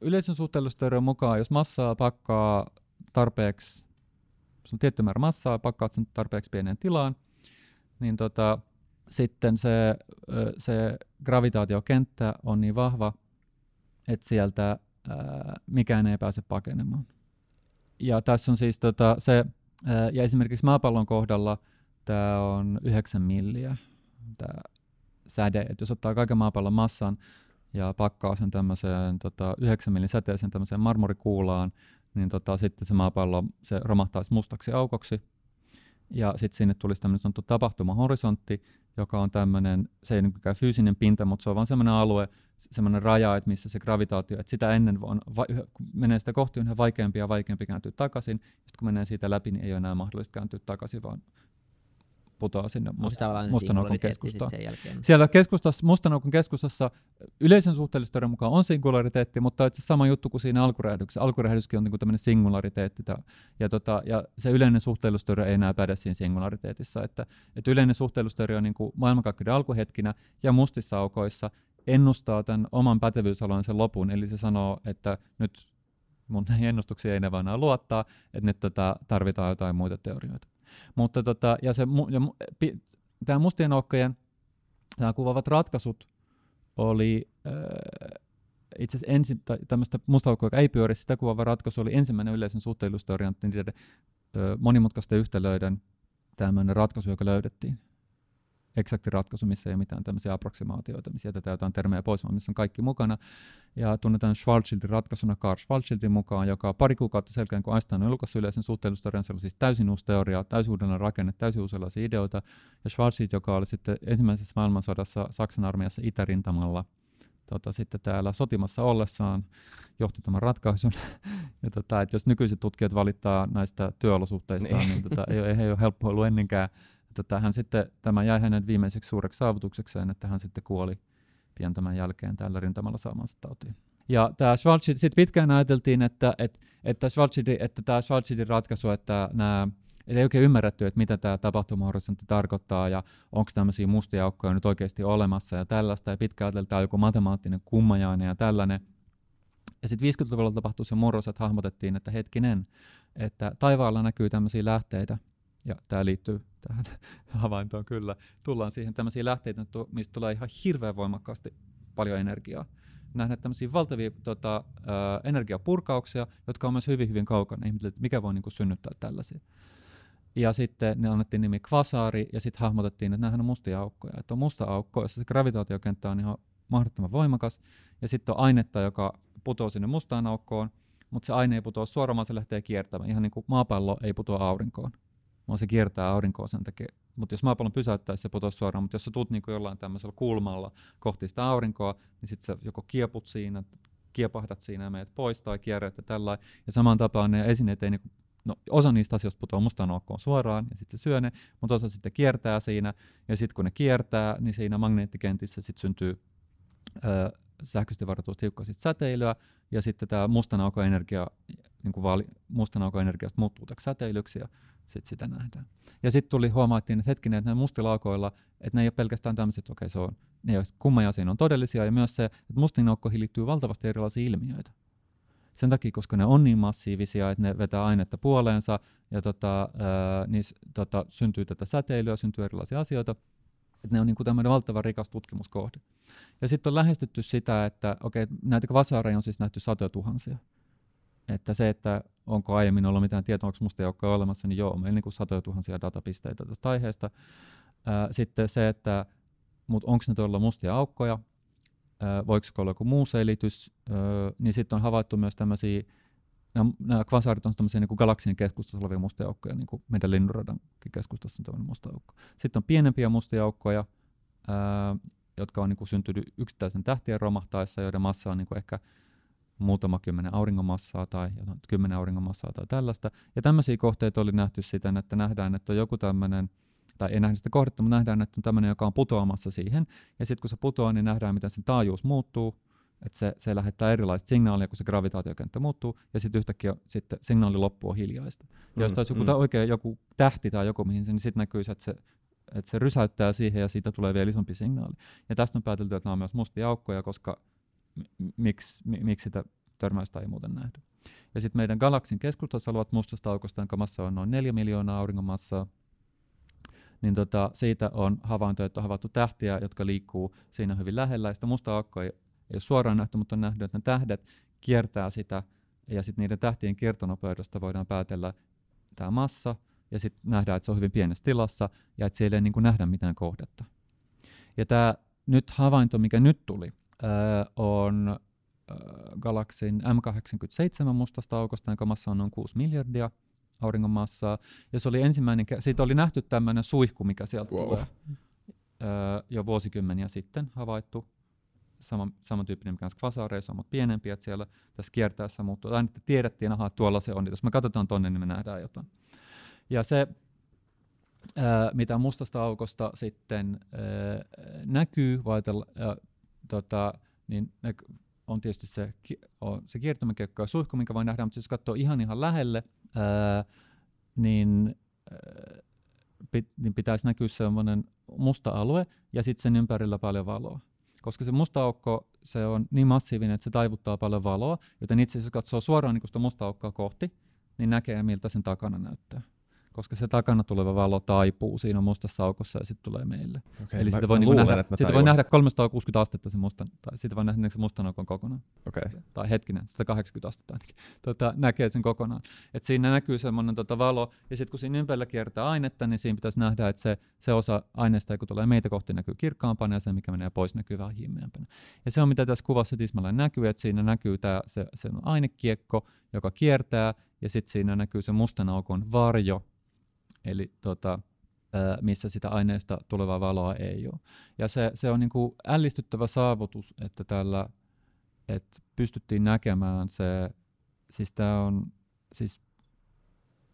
yleisen suhteellisuusteorian mukaan, jos massaa pakkaa tarpeeksi, se on tietty määrä massaa, pakkaat sen tarpeeksi pieneen tilaan, niin tota, sitten se, se gravitaatiokenttä on niin vahva, että sieltä ää, mikään ei pääse pakenemaan. Ja tässä on siis tota, se, ää, ja esimerkiksi maapallon kohdalla tämä on 9 milliä, tämä säde, että jos ottaa kaiken maapallon massan ja pakkaa sen tämmöiseen tota, 9 millin säteeseen tämmöiseen marmorikuulaan, niin tota, sitten se maapallo se romahtaisi mustaksi aukoksi, ja sitten sinne tulisi tämmöinen sanottu tapahtumahorisontti, joka on tämmöinen, se ei ole fyysinen pinta, mutta se on vaan semmoinen alue, semmoinen raja, että missä se gravitaatio, että sitä ennen on, va, kun menee sitä kohti, on yhä vaikeampi ja vaikeampi kääntyä takaisin. Sitten kun menee siitä läpi, niin ei ole enää mahdollista kääntyä takaisin, vaan putoaa sinne must- mustanaukon keskustaan. Siellä keskustassa, mustanaukon keskustassa yleisen suhteellisuuden mukaan on singulariteetti, mutta itse sama juttu kuin siinä alkuräjähdyksessä. Alkuräjähdyskin on niin tämmöinen singulariteetti. Ja, tota, ja se yleinen suhteellisuusteoria ei enää päde siinä singulariteetissa. Että, että yleinen suhteellisuusteoria on niin maailmankaikkeuden alkuhetkinä ja mustissa aukoissa ennustaa tämän oman pätevyysalueen sen lopun. Eli se sanoo, että nyt mun ennustuksia ei ne vaan luottaa, että nyt tota, tarvitaan jotain muita teorioita. Mutta tota, ja se, ja, pi, tämä mustien aukkojen tämä kuvaavat ratkaisut oli, äh, itse asiassa ensin, tai tämmöistä musta aukkoa, joka ei pyöri sitä kuvaava ratkaisu, oli ensimmäinen yleisen suhteellisuusteorian niiden ö, monimutkaisten yhtälöiden tämmöinen ratkaisu, joka löydettiin eksakti ratkaisu, missä ei ole mitään tämmöisiä approksimaatioita, missä jätetään jotain termejä pois, vaan missä on kaikki mukana. Ja tunnetaan Schwarzschildin ratkaisuna Carl Schwarzschildin mukaan, joka pari kuukautta selkeän, kun Einstein on julkaissut yleisen suhteellisuusteorian, se oli siis täysin uusi teoria, täysin uudenlainen rakenne, täysin uudenlaisia ideoita. Ja Schwarzschild, joka oli sitten ensimmäisessä maailmansodassa Saksan armeijassa itärintamalla, tota, sitten täällä sotimassa ollessaan johti tämän ratkaisun. ja tota, että jos nykyiset tutkijat valittaa näistä työolosuhteista, niin, niin tota, ei, ei, ei ole helppo ollut ennenkään tota, hän sitten, tämä jäi hänen viimeiseksi suureksi saavutuksekseen, että hän sitten kuoli pian tämän jälkeen tällä rintamalla saamansa tautiin. Ja tämä Schwarzschild, sitten pitkään ajateltiin, että, että, että, Schwarzschild, että tämä Schwarzschildin ratkaisu, että nämä ei oikein ymmärretty, että mitä tämä tapahtumahorisontti tarkoittaa ja onko tämmöisiä mustia aukkoja nyt oikeasti olemassa ja tällaista. Ja pitkään ajateltiin, että joku matemaattinen kummajainen ja tällainen. Ja sitten 50-luvulla tapahtui se murros, että hahmotettiin, että hetkinen, että taivaalla näkyy tämmöisiä lähteitä, ja tämä liittyy tähän havaintoon kyllä. Tullaan siihen tämmöisiä lähteitä, mistä tulee ihan hirveän voimakkaasti paljon energiaa. Nähdään tämmöisiä valtavia tota, ää, energiapurkauksia, jotka on myös hyvin, hyvin kaukana. Ihmisille, että mikä voi niin kuin, synnyttää tällaisia. Ja sitten ne annettiin nimi kvasaari, ja sitten hahmotettiin, että nämähän on mustia aukkoja. Että on musta aukko, jossa se gravitaatiokenttä on ihan mahdottoman voimakas, ja sitten on ainetta, joka putoaa sinne mustaan aukkoon, mutta se aine ei putoa suoraan, vaan se lähtee kiertämään. Ihan niin kuin maapallo ei putoa aurinkoon vaan se kiertää aurinkoa sen takia. Mutta jos maapallon pysäyttäisi, se putoisi suoraan, mutta jos sä tuut niinku jollain tämmöisellä kulmalla kohti sitä aurinkoa, niin sitten sä joko kieput siinä, kiepahdat siinä ja meet pois tai kierrät ja tällä. Ja samaan tapaan ne esineet ei niinku, no osa niistä asioista putoaa mustaan aukkoon suoraan ja sitten se syö ne, mutta osa sitten kiertää siinä ja sitten kun ne kiertää, niin siinä magneettikentissä sitten syntyy ö, sähköisesti varatusta hiukkasista säteilyä ja sitten tämä mustan aukon energia, niin kuin vaali, mustan aukon energiasta muuttuu säteilyksi ja sit sitä nähdään. Ja sitten tuli, huomattiin, että hetkinen, että mustilaukoilla, että ne ei ole pelkästään tämmöiset, okei, se on, ne ei kummaja siinä on todellisia, ja myös se, että mustiin aukkoihin liittyy valtavasti erilaisia ilmiöitä. Sen takia, koska ne on niin massiivisia, että ne vetää ainetta puoleensa, ja tota, ää, niin, tota, syntyy tätä säteilyä, syntyy erilaisia asioita, että ne on niin kuin tämmöinen valtava rikas tutkimuskohde. Ja sitten on lähestytty sitä, että okei, näitä kvasaareja on siis nähty satoja tuhansia. Että se, että onko aiemmin ollut mitään tietoa, onko musta joukkoja olemassa, niin joo, meillä on niin satoja tuhansia datapisteitä tästä aiheesta. Ää, sitten se, että mutta onko ne todella mustia aukkoja, voiko olla joku muu selitys, niin sitten on havaittu myös tämmöisiä, nämä kvasaarit on tämmöisiä niin galaksien keskustassa olevia mustia aukkoja, niin kuin meidän linnunradan keskustassa on tämmöinen musta aukko. Sitten on pienempiä mustia aukkoja, jotka on niin kuin syntynyt yksittäisen tähtien romahtaessa, joiden massa on niin kuin ehkä muutama kymmenen auringomassaa tai kymmenen auringomassaa tai tällaista. Ja tämmöisiä kohteita oli nähty siten, että nähdään, että on joku tämmöinen, tai ei nähdä sitä kohdetta, mutta nähdään, että on tämmöinen, joka on putoamassa siihen. Ja sitten kun se putoaa, niin nähdään, miten sen taajuus muuttuu, että se, se lähettää erilaista signaalia, kun se gravitaatiokenttä muuttuu, ja sitten yhtäkkiä sitten signaali loppuu on hiljaista. Mm, ja jos taisi joku, mm. oikein joku tähti tai joku mihin se, niin sitten näkyy, että se, että se rysäyttää siihen ja siitä tulee vielä isompi signaali. Ja tästä on päätelty, että nämä on myös mustia aukkoja, koska miksi, miksi sitä törmäystä ei muuten nähdä. Ja sitten meidän galaksin keskustassa olevat mustasta aukosta, jonka massa on noin 4 miljoonaa auringonmassaa, niin tota, siitä on havainto, että on havaittu tähtiä, jotka liikkuu siinä hyvin lähellä. Ja sitä musta aukkoa ei, ei ole suoraan nähty, mutta on nähty, että ne tähdet kiertää sitä, ja sitten niiden tähtien kiertonopeudesta voidaan päätellä tämä massa, ja sitten nähdään, että se on hyvin pienessä tilassa, ja että siellä ei niin kuin nähdä mitään kohdetta. Ja tämä nyt havainto, mikä nyt tuli, on galaksin M87 mustasta aukosta, jonka massa on noin 6 miljardia auringon massaa. Ja se oli ensimmäinen, siitä oli nähty tämmöinen suihku, mikä sieltä wow. tulee jo vuosikymmeniä sitten havaittu. Sama, samantyyppinen, mikä on kvasaareissa, mutta pienempi, että siellä tässä kiertäessä muuttuu. Aina tiedettiin, että tuolla se on. Jos me katsotaan tonne, niin me nähdään jotain. Ja se, mitä mustasta aukosta sitten näkyy, vaitella, tota, niin ne on tietysti se, on se kiertomäkiekko ja suihku, minkä voi nähdä, mutta jos katsoo ihan ihan lähelle, ää, niin, ää, pit, niin pitäisi näkyä sellainen musta alue ja sitten sen ympärillä paljon valoa. Koska se musta aukko se on niin massiivinen, että se taivuttaa paljon valoa, joten itse asiassa katsoo suoraan niin sitä musta aukkoa kohti, niin näkee miltä sen takana näyttää. Koska se takana tuleva valo taipuu siinä mustassa aukossa ja sitten tulee meille. Okay, Eli mä, sitä voi, mä niinku luulen, nähdä, sitä voi nähdä 360 astetta se mustan, tai sitä voi nähdä sen mustan aukon kokonaan. Okay. Tai hetkinen, 180 astetta ainakin. Tota, näkee sen kokonaan. Et siinä näkyy semmoinen tota valo, ja sitten kun siinä ympärillä kiertää ainetta, niin siinä pitäisi nähdä, että se, se osa aineesta, kun tulee meitä kohti, näkyy kirkkaampana, ja se, mikä menee pois, näkyy vähän himmeämpänä. Ja se on, mitä tässä kuvassa tismalleen näkyy, että siinä näkyy tää, se, se ainekiekko, joka kiertää, ja sitten siinä näkyy se mustan aukon varjo, eli tota, missä sitä aineesta tulevaa valoa ei ole. Ja se, se on niinku ällistyttävä saavutus, että tällä että pystyttiin näkemään se, siis tämä on siis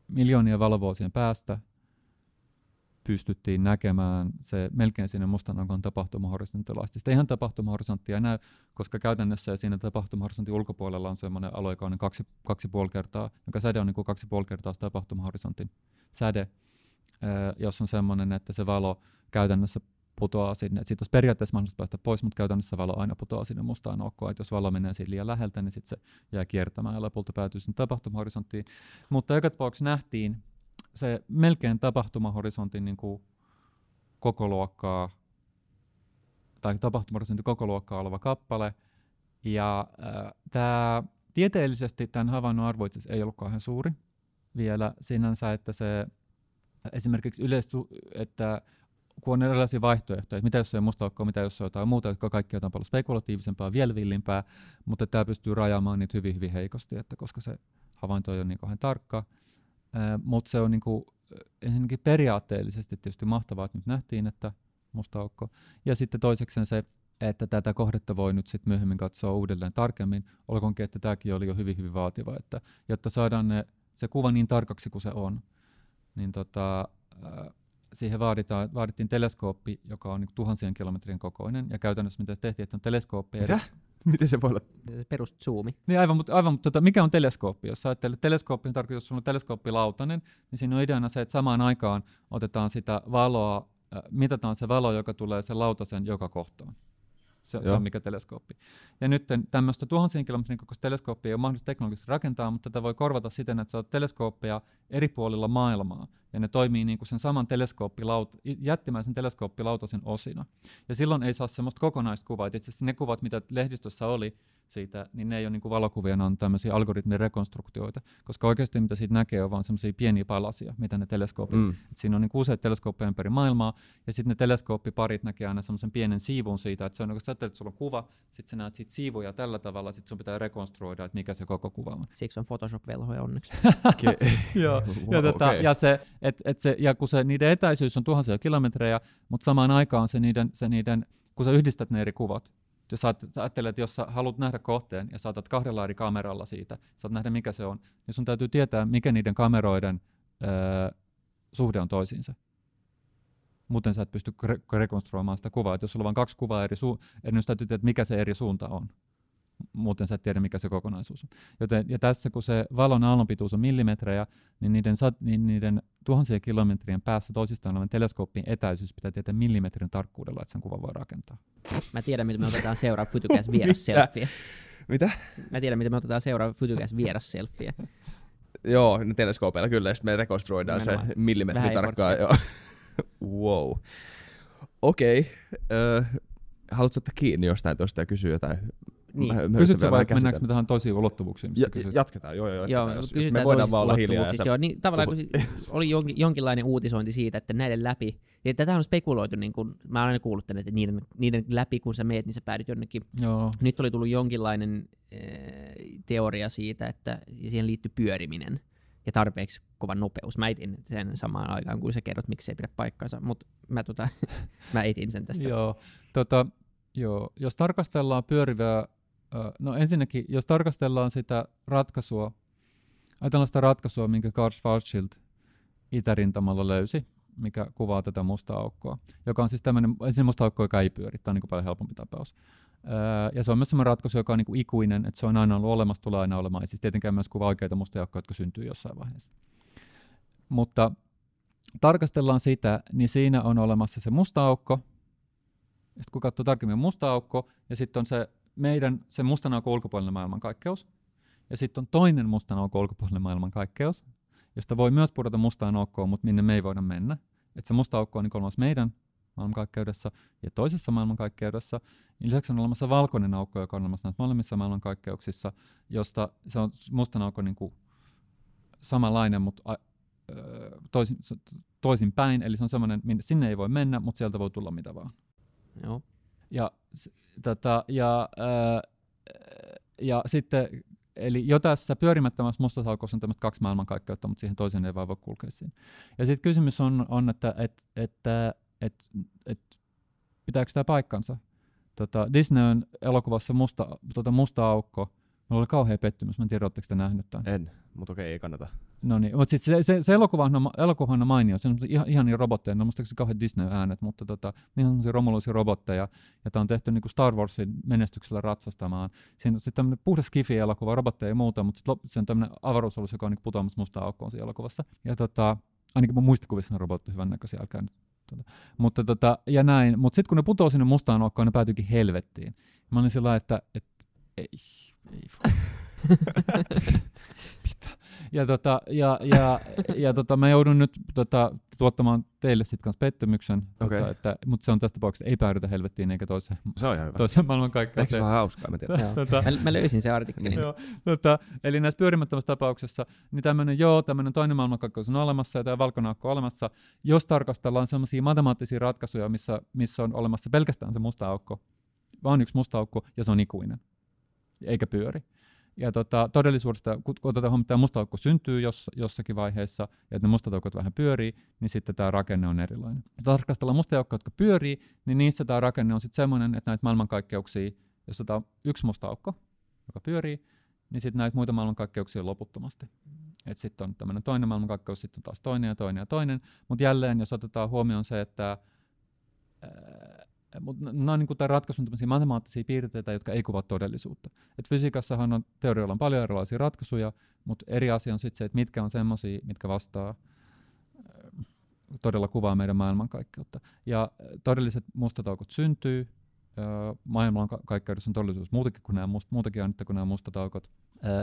miljoonia valovuosien päästä pystyttiin näkemään se melkein sinne mustan aukon tapahtumahorisonttilla asti. Sitä ihan tapahtumahorisonttia näy, koska käytännössä siinä tapahtumahorisontin ulkopuolella on semmoinen alue, joka on kaksi, kaksi puoli kertaa, jonka säde on niin kuin kaksi puoli kertaa tapahtumahorisontin säde, jos on semmoinen, että se valo käytännössä putoaa sinne. Siitä olisi periaatteessa mahdollista päästä pois, mutta käytännössä valo aina putoaa sinne mustaan aukkoon. Että jos valo menee siitä liian läheltä, niin sitten se jää kiertämään ja lopulta päätyy sinne tapahtumahorisonttiin. Mutta joka tapauksessa nähtiin se melkein tapahtumahorisontin niin kuin koko luokkaa, tai tapahtumahorisontin koko luokkaa oleva kappale. Ja äh, tämä tieteellisesti tämän havainnon arvo ei ollut kauhean suuri vielä sinänsä, että se esimerkiksi yleistu, että kun on erilaisia vaihtoehtoja, mitä jos se on musta aukko, mitä jos se on jotain muuta, jotka kaikki jotain paljon spekulatiivisempaa, vielä villimpää, mutta tämä pystyy rajaamaan niitä hyvin, hyvin heikosti, että koska se havainto ole niin kauhean tarkka, mutta se on niin kuin, ensinnäkin periaatteellisesti tietysti mahtavaa, että nyt nähtiin, että musta aukko. Ja sitten toiseksi se, että tätä kohdetta voi nyt sitten myöhemmin katsoa uudelleen tarkemmin, olkoonkin, että tämäkin oli jo hyvin, hyvin vaativa, että jotta saadaan ne, se kuva niin tarkaksi kuin se on, niin tota, äh, siihen vaaditaan, vaadittiin teleskooppi, joka on niin tuhansien kilometrien kokoinen, ja käytännössä mitä se tehtiin, että on teleskooppi. Mitä? Miten se voi olla? Se perus zoomi. Niin aivan, mutta, aivan, mutta tota, mikä on teleskooppi? Jos ajattelet, teleskooppi on tarkoitus, jos sulla on teleskooppilautanen, niin siinä on ideana se, että samaan aikaan otetaan sitä valoa, äh, mitataan se valo, joka tulee sen lautasen joka kohtaan. Se, se on mikä teleskooppi. Ja nyt tämmöistä tuhansien kilometrin kokoista teleskooppia ei ole mahdollista teknologisesti rakentaa, mutta tätä voi korvata siten, että sä oot teleskooppeja eri puolilla maailmaa, ja ne toimii niin kuin sen saman teleskooppilaut, jättimäisen teleskooppilautasen osina. Ja silloin ei saa semmoista kokonaista kuvaa. Itse asiassa ne kuvat, mitä lehdistössä oli, siitä, niin ne ei ole niin kuin valokuvia, ne on tämmöisiä algoritmin rekonstruktioita, koska oikeasti mitä siitä näkee on vaan semmoisia pieniä palasia, mitä ne teleskoopit, mm. Et siinä on niin useita teleskooppeja ympäri maailmaa, ja sitten ne teleskooppiparit näkee aina semmoisen pienen siivun siitä, että se on, kun sä että sulla on kuva, sitten sä näet siitä siivuja tällä tavalla, sitten sun pitää rekonstruoida, että mikä se koko kuva on. Siksi on Photoshop-velhoja onneksi. okay. Joo, wow, ja, tota, okay. ja, se, et, et se, ja kun se, niiden etäisyys on tuhansia kilometrejä, mutta samaan aikaan se niiden, se niiden, kun sä yhdistät ne eri kuvat, jos sä ajattelet, että jos sä haluat nähdä kohteen ja saatat kahdella eri kameralla siitä, saat nähdä mikä se on, niin sun täytyy tietää, mikä niiden kameroiden öö, suhde on toisiinsa. Muuten sä et pysty re- rekonstruoimaan sitä kuvaa. Et jos sulla on vain kaksi kuvaa eri suuntaan, niin täytyy tietää, mikä se eri suunta on. Muuten sä et tiedä, mikä se kokonaisuus on. Joten, ja tässä, kun se valon aallonpituus on millimetrejä, niin niiden, niin niiden tuhansien kilometrien päässä toisistaan olevan teleskooppin etäisyys pitää tietää millimetrin tarkkuudella, että sen kuvan voi rakentaa. Mä tiedän, miten me otetaan seuraava Futugas vieras selfie. Mitä? Mä tiedän, miten me otetaan seuraava Futugas vieras selfie. Joo, ne teleskoopeilla kyllä, ja sitten me rekonstruoidaan se millimetri tarkkaan. Joo. wow. Okei. Okay. Uh, haluatko ottaa kiinni jostain tuosta ja kysyä jotain? Niin. Kysytkö vai mennäänkö me tähän toisiin ulottuvuuksiin? Ja, jatketaan, joo, joo, jatketaan. Joo, jos, jos me voidaan vaan olla hiljaa. Siis joo, niin, tavallaan kun oli jonkin, jonkinlainen uutisointi siitä, että näiden läpi, ja tätä on spekuloitu, niin kun, mä olen aina kuullut tänne, että niiden, niiden läpi kun sä meet, niin sä päädyt jonnekin. Joo. Nyt oli tullut jonkinlainen äh, teoria siitä, että siihen liittyy pyöriminen ja tarpeeksi kova nopeus. Mä etin sen samaan aikaan, kun sä kerrot, miksi se ei pidä paikkaansa, mutta mä, tota, mä etin sen tästä. joo, tota, joo, jos tarkastellaan pyörivää No ensinnäkin, jos tarkastellaan sitä ratkaisua, ajatellaan sitä ratkaisua, minkä Karl Schwarzschild itärintamalla löysi, mikä kuvaa tätä mustaa aukkoa, joka on siis tämmöinen, ensin musta aukko, joka ei pyöri, tämä on niin paljon helpompi tapaus. Ja se on myös sellainen ratkaisu, joka on niin ikuinen, että se on aina ollut olemassa, tulee aina olemaan, ja siis tietenkään myös kuvaa oikeita mustia aukkoja, jotka syntyy jossain vaiheessa. Mutta tarkastellaan sitä, niin siinä on olemassa se musta aukko, sitten kun katsoo tarkemmin musta aukko, ja sitten on se meidän se mustan aukon ulkopuolinen maailmankaikkeus, ja sitten on toinen mustan aukon ulkopuolinen maailmankaikkeus, josta voi myös pudota mustaan aukkoon, mutta minne me ei voida mennä. Et se musta aukko on niin olemassa meidän maailmankaikkeudessa ja toisessa maailmankaikkeudessa. Lisäksi on olemassa valkoinen aukko, joka on olemassa näissä molemmissa maailmankaikkeuksissa, josta se on mustan aukko niin kuin samanlainen, mutta toisin, toisin päin, eli se on semmoinen, sinne ei voi mennä, mutta sieltä voi tulla mitä vaan. Joo. Ja, tota, ja, ää, ja sitten, eli jo tässä pyörimättömässä mustassa aukossa on tämmöistä kaksi maailmankaikkeutta, mutta siihen toiseen ei vaan voi kulkea siinä. Ja sitten kysymys on, on että et, et, et, et, pitääkö tämä paikkansa? Tota, Disney on elokuvassa musta, tota, musta aukko, Mulla oli kauhea pettymys, mä en tiedä, oletteko te nähnyt tämän. En, mutta okei, ei kannata. No niin, mutta se, se, se elokuvahan on, elokuvahan on mainio, se on ihan, ihan niin robotteja, no musta kauhean Disney-äänet, mutta tota, niin on semmoisia romuluisia robotteja, ja tämä on tehty niin kuin Star Warsin menestyksellä ratsastamaan. Siinä on sitten tämmöinen puhdas skifi-elokuva, robotteja ja muuta, mutta sitten se on tämmöinen avaruusalus, joka on niin putoamassa mustaan aukkoon siinä elokuvassa. Ja tota, ainakin mun muistikuvissa on robotti hyvän näköisiä, älkää nyt Tota. Mutta tota, ja näin. Mutta sitten kun ne putoaa sinne mustaan aukkoon, ne päätyykin helvettiin. Mä olin sillä että, että ei, ei Pitää. Ja, tota, ja, ja, ja tota, mä joudun nyt tota, tuottamaan teille sitten kanssa pettymyksen, okay. tota, että, mutta se on tästä tapauksessa ei päädytä helvettiin eikä toiseen, se on ihan hyvä. toiseen maailmankaikkeuteen. Ehkä se on hauskaa, mä tiedän. tota, mä, mä löysin se artikkelin. Joo, tota, eli näissä pyörimättömässä tapauksessa, niin tämmöinen joo, tämmöinen toinen maailmankaikkeus on olemassa ja tämä valkonaakko on olemassa, jos tarkastellaan sellaisia matemaattisia ratkaisuja, missä, missä on olemassa pelkästään se musta aukko, vaan yksi musta aukko ja se on ikuinen eikä pyöri. Ja tota, todellisuudesta, kun otetaan huomioon, että tämä musta aukko syntyy jos, jossakin vaiheessa, ja että ne mustat aukot vähän pyörii, niin sitten tämä rakenne on erilainen. Jos tarkastellaan mustia aukkoja, jotka pyörii, niin niissä tämä rakenne on sitten semmoinen, että näitä maailmankaikkeuksia, jos otetaan yksi musta aukko, joka pyörii, niin sitten näitä muita maailmankaikkeuksia on loputtomasti. Että sitten on tämmöinen toinen maailmankaikkeus, sitten on taas toinen ja toinen ja toinen. Mutta jälleen, jos otetaan huomioon se, että mutta nämä on niin tämän ratkaisun matemaattisia piirteitä, jotka ei kuvaa todellisuutta. Et fysiikassahan on teorioilla on paljon erilaisia ratkaisuja, mutta eri asia on sitten se, että mitkä on semmoisia, mitkä vastaa todella kuvaa meidän maailmankaikkeutta. Ja todelliset mustat aukot syntyy, maailmankaikkeudessa on todellisuus muutakin kuin nämä, must, muutakin annetta kuin nämä mustat aukot,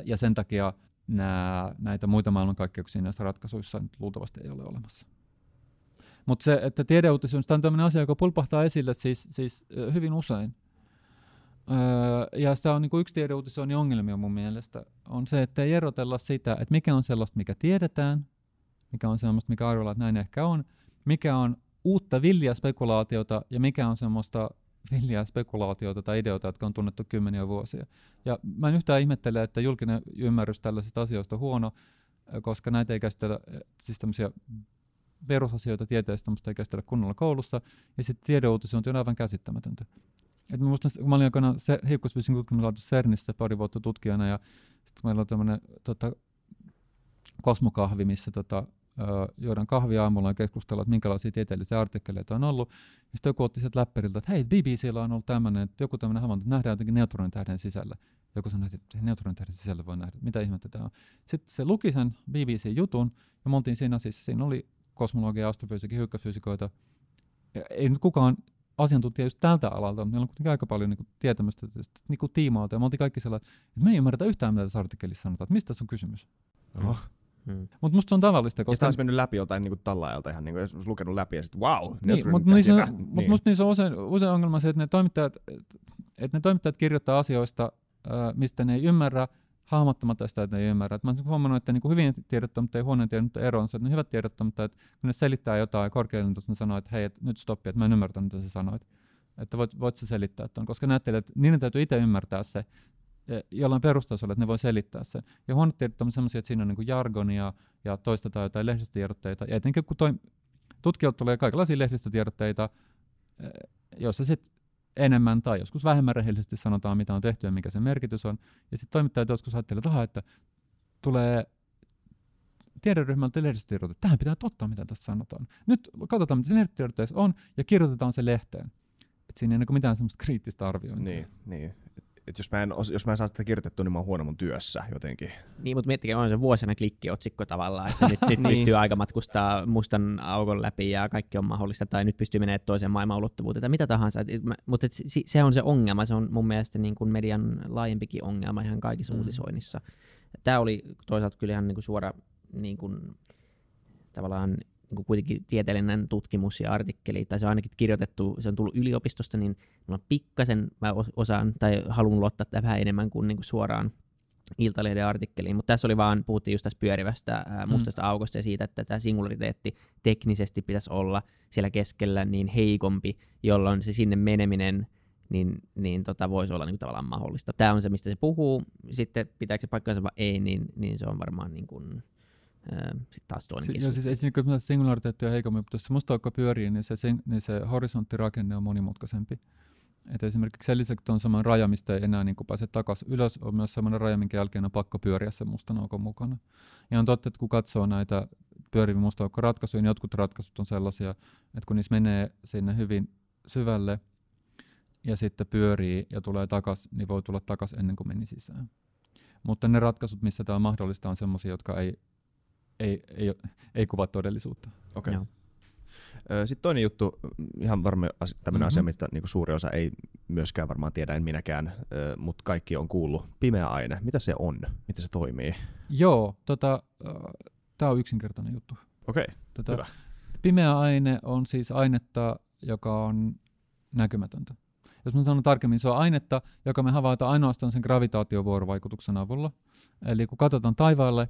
ja sen takia nämä, näitä muita maailmankaikkeuksia näissä ratkaisuissa nyt luultavasti ei ole olemassa. Mutta se, että tiedeuutisoinnista on tämmöinen asia, joka pulpahtaa esille siis, siis hyvin usein. Öö, ja se on niin kuin yksi tiedeuutisoinnin ongelmia mun mielestä, on se, että ei erotella sitä, että mikä on sellaista, mikä tiedetään, mikä on sellaista, mikä arvellaan, että näin ehkä on, mikä on uutta villiä spekulaatiota ja mikä on semmoista villiä spekulaatiota tai ideoita, jotka on tunnettu kymmeniä vuosia. Ja mä en yhtään ihmettele, että julkinen ymmärrys tällaisista asioista on huono, koska näitä ei käsitellä, siis tämmöisiä perusasioita tieteestä, mutta ei käsitellä kunnolla koulussa, ja sitten tiedeuutisointi on aivan käsittämätöntä. Et mä muistan, kun mä olin aikana se, hiukkasfysiikan tutkimuslaitos CERNissä pari vuotta tutkijana, ja sitten meillä on tämmöinen tota, kosmokahvi, missä tota, juodaan kahvia aamulla ja keskustellaan, että minkälaisia tieteellisiä artikkeleita on ollut. Ja sitten joku otti sieltä läppäriltä, että hei, BBCllä on ollut tämmöinen, että joku tämmöinen havainto, että nähdään jotenkin neutronin tähden sisällä. Joku sanoi, että neutronin tähden sisällä voi nähdä, mitä ihmettä tämä on. Sitten se luki sen BBC-jutun, ja me oltiin siinä, siis siinä oli kosmologia, astrofysiikka, hyökkäysfysiikoita. Ei nyt kukaan asiantuntija just tältä alalta, mutta meillä on kuitenkin aika paljon niin tietämystä niin kuin tiimalta, ja me oltiin kaikki sellainen, että me ei ymmärretä yhtään, mitä tässä artikkelissa sanotaan, että mistä tässä on kysymys. Oh. Hmm. Mutta musta se on tavallista. Koska... Ja olisi mennyt läpi joltain niin tallaajalta ihan, niin kuin, olisi lukenut läpi ja sitten wow. Niin, mutta niissä, niin. mut musta niissä on usein, usein ongelma se, että ne toimittajat, että ne toimittajat kirjoittaa asioista, mistä ne ei ymmärrä, hahmottamatta sitä, että ne ei ymmärrä. Et mä olen huomannut, että niin hyvin tiedottomat ja huonoin tiedottomat ero on se, että ne hyvät tiedottomat, että kun ne selittää jotain korkealle, ne sanoo, että hei, et nyt stoppi, että mä en ymmärtänyt, mitä sä sanoit. Että voit, voit sä selittää tuon, koska näette, että niiden täytyy itse ymmärtää se, e, jollain perustasolla, että ne voi selittää sen. Ja huonot tiedot on sellaisia, että siinä on niin jargonia ja toistetaan jotain lehdistötiedotteita. Ja etenkin kun toi, tutkijoilta tulee kaikenlaisia lehdistötiedotteita, e, joissa sitten enemmän tai joskus vähemmän rehellisesti sanotaan, mitä on tehty ja mikä se merkitys on. Ja sitten toimittajat joskus ajattelevat, että, että tulee tiederyhmältä lehdistötiedote, tähän pitää totta, mitä tässä sanotaan. Nyt katsotaan, mitä se lehdistötiedotteessa on, ja kirjoitetaan se lehteen. Et siinä ei ole mitään semmoista kriittistä arviointia. Niin, niin että jos mä, en, jos mä en saa sitä kirjoitettua, niin mä oon huono mun työssä jotenkin. Niin, mutta miettikää, on se vuosina klikkiotsikko tavallaan, että nyt, nyt niin. pystyy aika matkustaa mustan aukon läpi ja kaikki on mahdollista, tai nyt pystyy menemään toiseen maailman ulottuvuuteen, tai mitä tahansa. Et, mutta et, se on se ongelma, se on mun mielestä niin kuin median laajempikin ongelma ihan kaikissa mm. uutisoinnissa. Tämä oli toisaalta kyllä ihan niin kuin suora niin kuin, tavallaan niin kuin kuitenkin tieteellinen tutkimus ja artikkeli, tai se on ainakin kirjoitettu, se on tullut yliopistosta, niin on pikkasen, mä osaan tai haluan luottaa tätä vähän enemmän kuin, niin kuin suoraan Iltalehden artikkeliin, mutta tässä oli vaan, puhuttiin just tästä pyörivästä ää, mustasta mm. aukosta ja siitä, että tämä singulariteetti teknisesti pitäisi olla siellä keskellä niin heikompi, jolloin se sinne meneminen niin, niin tota, voisi olla niin tavallaan mahdollista. Tämä on se, mistä se puhuu. Sitten pitääkö se paikkansa vai ei, niin, niin se on varmaan niin kuin, sitten taas toinen si- siis ei siinä singulariteetti on heikompi, mutta jos se musta aukko pyörii, niin se, niin se horisonttirakenne on monimutkaisempi. Et esimerkiksi sen lisäksi on sellainen raja, mistä ei enää niin pääse takaisin ylös, on myös sellainen raja, minkä jälkeen on pakko pyöriä sen mustan aukon mukana. Ja on totta, että kun katsoo näitä pyöriviä musta ratkaisuja, niin jotkut ratkaisut on sellaisia, että kun niissä menee sinne hyvin syvälle ja sitten pyörii ja tulee takaisin, niin voi tulla takaisin ennen kuin meni sisään. Mutta ne ratkaisut, missä tämä on mahdollista, on sellaisia, jotka ei, ei, ei, ei kuvaa todellisuutta. Okay. Sitten toinen juttu, ihan varmaan tämmöinen mm-hmm. asia, mistä niin suuri osa ei myöskään varmaan tiedä, en minäkään, mutta kaikki on kuullut. Pimeä aine, mitä se on? Miten se toimii? Joo, tota, tämä on yksinkertainen juttu. Okei, okay, tota, hyvä. Pimeä aine on siis ainetta, joka on näkymätöntä. Jos mä sanon tarkemmin, se on ainetta, joka me havaitaan ainoastaan sen gravitaatiovuorovaikutuksen avulla. Eli kun katsotaan taivaalle,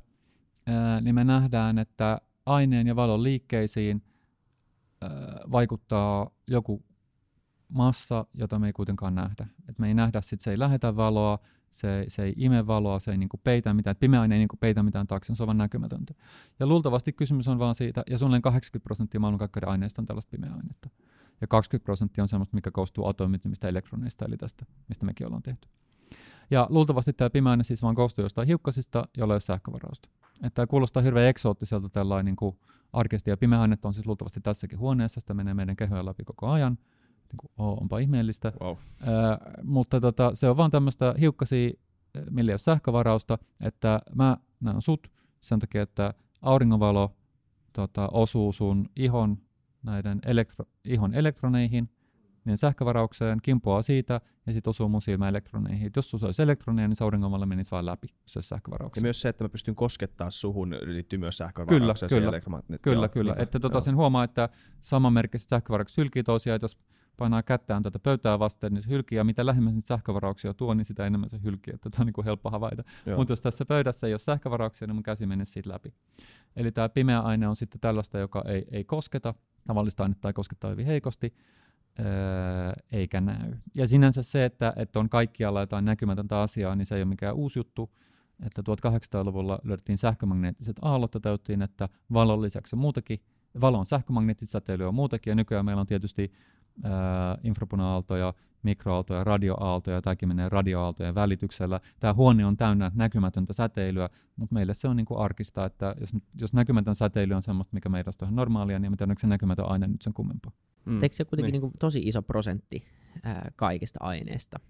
niin me nähdään, että aineen ja valon liikkeisiin – vaikuttaa joku massa, jota me ei kuitenkaan nähdä. Et me ei nähdä, sit se ei lähetä valoa, se, se ei ime valoa, se ei niinku peitä mitään, pimeä aine ei niinku peitä mitään taakse, se on vain näkymätöntä. Ja luultavasti kysymys on vaan siitä, ja suunnilleen 80 prosenttia maailmankaikkeuden aineista on tällaista pimeää ainetta. Ja 20 prosenttia on sellaista, mikä koostuu atomittomista elektroneista, eli tästä, mistä mekin ollaan tehty. Ja luultavasti tämä pimeä aine siis vaan koostuu jostain hiukkasista, jolla ei ole sähkövarausta. Että tämä kuulostaa hirveän eksoottiselta tällainen niin kuin arkesti ja pimeä ainetta on siis luultavasti tässäkin huoneessa, sitä menee meidän kehoja läpi koko ajan. Niin kuin, oh, onpa ihmeellistä. Wow. Ää, mutta tota, se on vaan tämmöistä hiukkasia, millä ei ole sähkövarausta, että mä näen sut sen takia, että auringonvalo tota, osuu sun ihon näiden elektro, ihon elektroneihin, niin sähkövaraukseen, kimpoaa siitä ja sitten osuu mun elektroneihin. Et jos sulla olisi elektroneja, niin se menisi vain läpi, jos se olisi sähkövarauksia. Ja myös se, että mä pystyn koskettaa suhun, liittyy myös sähkövaraukseen. Kyllä, kyllä, kyllä, joo, kyllä. Niin, että tota, sen huomaa, että samanmerkkiset sähkövaraukset hylkii tosiaan, että jos painaa kättään tätä pöytää vasten, niin se hylkii, ja mitä lähemmän niitä sähkövarauksia tuo, niin sitä enemmän se hylkii, että tämä on niin kuin helppo havaita. Mutta jos tässä pöydässä ei ole sähkövarauksia, niin mun käsi menee siitä läpi. Eli tämä pimeä aine on sitten tällaista, joka ei, ei kosketa, tavallista ainetta ei kosketa hyvin heikosti, eikä näy. Ja sinänsä se, että, että on kaikkialla jotain näkymätöntä asiaa, niin se ei ole mikään uusi juttu. Että 1800-luvulla löydettiin sähkömagneettiset aallot ja täyttiin, että valon lisäksi on muutakin, valon sähkömagneettisäteily on muutakin, ja nykyään meillä on tietysti äh, infrapuna-aaltoja, mikroaaltoja, radioaaltoja, tämäkin menee radioaaltojen välityksellä. Tämä huone on täynnä näkymätöntä säteilyä, mutta meille se on niin kuin arkista, että jos, jos näkymätön säteily on sellaista, mikä meidän on normaalia, niin me tiedän, se näkymätön aine nyt sen kummempaa. Mm. Eikö se kuitenkin niin. Niin kuin tosi iso prosentti ää, kaikista aineista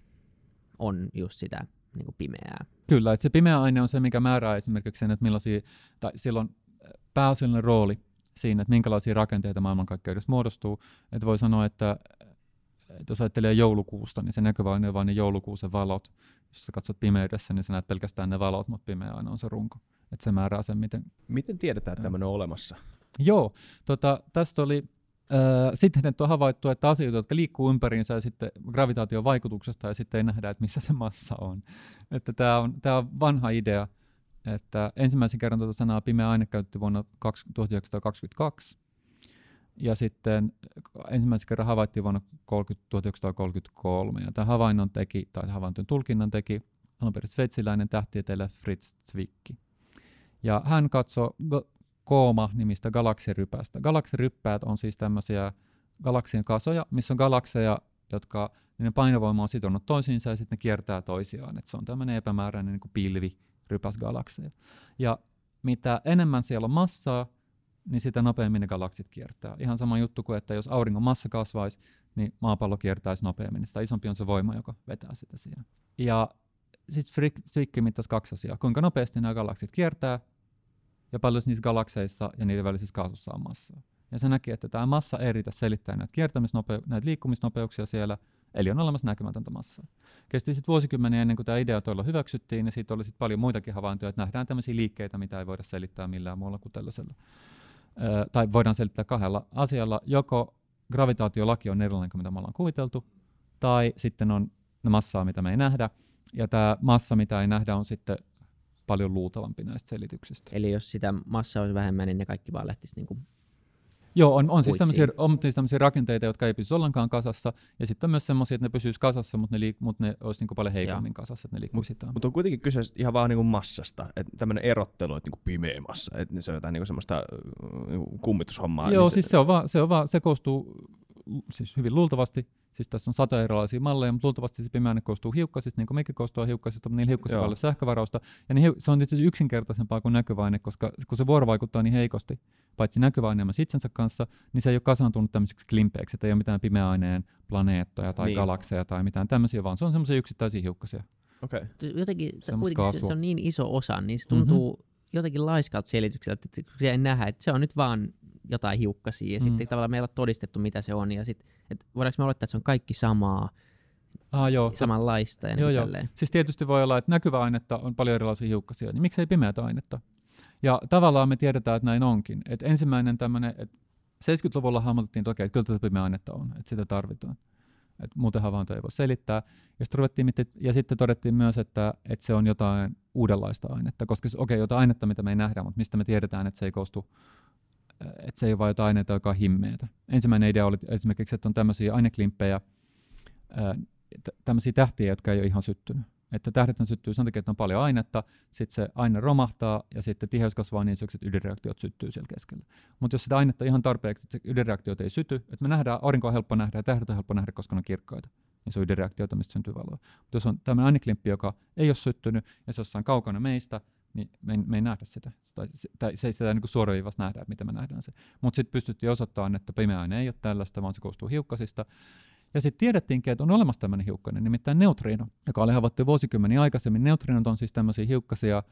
on just sitä niin kuin pimeää? Kyllä, että se pimeä aine on se, mikä määrää esimerkiksi sen, että millaisia, tai silloin pääasiallinen rooli siinä, että minkälaisia rakenteita maailmankaikkeudessa muodostuu. Että voi sanoa, että, että jos ajattelee joulukuusta, niin se näkyvä aine on vain ne joulukuusen valot. Jos sä katsot pimeydessä, niin sä näet pelkästään ne valot, mutta pimeä aine on se runko. Että se määrää sen, miten... Miten tiedetään, että tämmöinen on olemassa? Joo, tota, tästä oli Öö, sitten että on havaittu, että asioita, jotka liikkuu ympäriinsä ja sitten gravitaation vaikutuksesta ja sitten ei nähdä, että missä se massa on. Että tämä on, tämä on vanha idea, että ensimmäisen kerran tuota sanaa pimeä aine käytti vuonna 1922 ja sitten ensimmäisen kerran havaittiin vuonna 1933 ja tämän havainnon teki, tai havaintojen tulkinnan teki alun sveitsiläinen tähtieteilijä Fritz Zwicky. Ja hän katsoi Kooma-nimistä galaksirypästä. Galaksiryppäät on siis tämmöisiä galaksien kasoja, missä on galakseja, jotka niiden painovoima on sitonut toisiinsa ja sitten ne kiertää toisiaan. Et se on tämmöinen epämääräinen niin pilvi rypäs galakseja. Ja mitä enemmän siellä on massaa, niin sitä nopeammin ne galaksit kiertää. Ihan sama juttu kuin, että jos auringon massa kasvaisi, niin maapallo kiertäisi nopeammin. Sitä isompi on se voima, joka vetää sitä siinä. Ja sitten Zwicky mittasi kaksi asiaa. Kuinka nopeasti nämä galaksit kiertää ja paljon niissä galakseissa ja niiden välisissä kaasussa on massaa. Ja se näki, että tämä massa ei riitä selittää näitä, näitä liikkumisnopeuksia siellä, Eli on olemassa näkymätöntä massaa. Kesti sitten vuosikymmeniä ennen kuin tämä idea toilla hyväksyttiin, ja siitä oli sitten paljon muitakin havaintoja, että nähdään tämmöisiä liikkeitä, mitä ei voida selittää millään muulla kuin tällaisella. Ö, tai voidaan selittää kahdella asialla. Joko gravitaatiolaki on erilainen kuin mitä me ollaan kuviteltu, tai sitten on massaa, mitä me ei nähdä, ja tämä massa, mitä ei nähdä, on sitten paljon luultavampi näistä selityksistä. Eli jos sitä massaa olisi vähemmän, niin ne kaikki vaan lähtisi niinku Joo, on, on, siis tämmöisiä, on siis tämmöisiä rakenteita, jotka ei pysy ollenkaan kasassa, ja sitten on myös semmoisia, että ne pysyisi kasassa, mutta ne, liik- mutta ne olisi niinku paljon heikommin kasassa, että ne liikkuisi. Mutta on kuitenkin kyse ihan vaan niinku massasta, että tämmöinen erottelu, että niinku pimeä massa, että se on jotain niinku semmoista äh, niinku kummitushommaa. Joo, niin siis se on vaan, se, on vaan, se koostuu siis hyvin luultavasti, siis tässä on sata erilaisia malleja, mutta luultavasti se pimeä aine koostuu hiukkasista, niin kuin mekin koostuu hiukkasista, mutta niillä hiukkasilla on paljon sähkövarausta, ja hiu- se on itse asiassa yksinkertaisempaa kuin näkyvä aine, koska kun se vuorovaikuttaa niin heikosti, paitsi näkyvä aine myös itsensä kanssa, niin se ei ole kasaantunut tämmöiseksi klimpeiksi, että ei ole mitään pimeän aineen planeettoja tai Niin. niin. galakseja tai mitään tämmöisiä, vaan se on semmoisia yksittäisiä hiukkasia. Okei. jotenkin se, se, on niin iso osa, niin se tuntuu mm-hmm. jotenkin laiskalta selitykseltä, että kun se ei nähdä, että se on nyt vaan jotain hiukkasia, ja mm. Sitten tavallaan meillä on todistettu, mitä se on, ja sitten, että voidaanko me olettaa, että se on kaikki samaa, Ah, joo. samanlaista ja Joo, niin joo. tälleen. Siis tietysti voi olla, että näkyvää ainetta on paljon erilaisia hiukkasia, niin miksei pimeätä ainetta? Ja tavallaan me tiedetään, että näin onkin. Et ensimmäinen tämmöinen, että 70-luvulla hahmotettiin toki, että kyllä tätä pimeää ainetta on, että sitä tarvitaan. Et muuten havaintoja ei voi selittää. Ja sitten, mitti- ja sitten todettiin myös, että, että se on jotain uudenlaista ainetta, koska okei, okay, jotain ainetta, mitä me ei nähdä, mutta mistä me tiedetään, että se ei koostu että se ei ole vain jotain aineita, joka on himmeitä. Ensimmäinen idea oli esimerkiksi, että on tämmöisiä aineklimppejä, tämmöisiä tähtiä, jotka ei ole ihan syttynyt. Että tähdet syttyy sen takia, että on paljon ainetta, sitten se aine romahtaa ja sitten tiheys kasvaa niin isoksi, että ydinreaktiot syttyy siellä keskellä. Mutta jos sitä ainetta on ihan tarpeeksi, että ydinreaktiot ei syty, että me nähdään, aurinko on helppo nähdä ja tähdet on helppo nähdä, koska ne on kirkkaita, niin se on ydinreaktioita, mistä syntyy valoa. Mutta jos on tämmöinen aineklimppi, joka ei ole syttynyt ja se on jossain kaukana meistä, niin me ei, me ei nähdä sitä. Tai se, tai se ei sitä niin suoraviivassa nähdä, että miten me nähdään se. Mutta sitten pystyttiin osoittamaan, että pimeä aine ei ole tällaista, vaan se koostuu hiukkasista. Ja sitten tiedettiinkin, että on olemassa tämmöinen hiukkanen, nimittäin neutriino, joka oli havaittu vuosikymmeniä aikaisemmin. Neutriinot on siis tämmöisiä hiukkasia,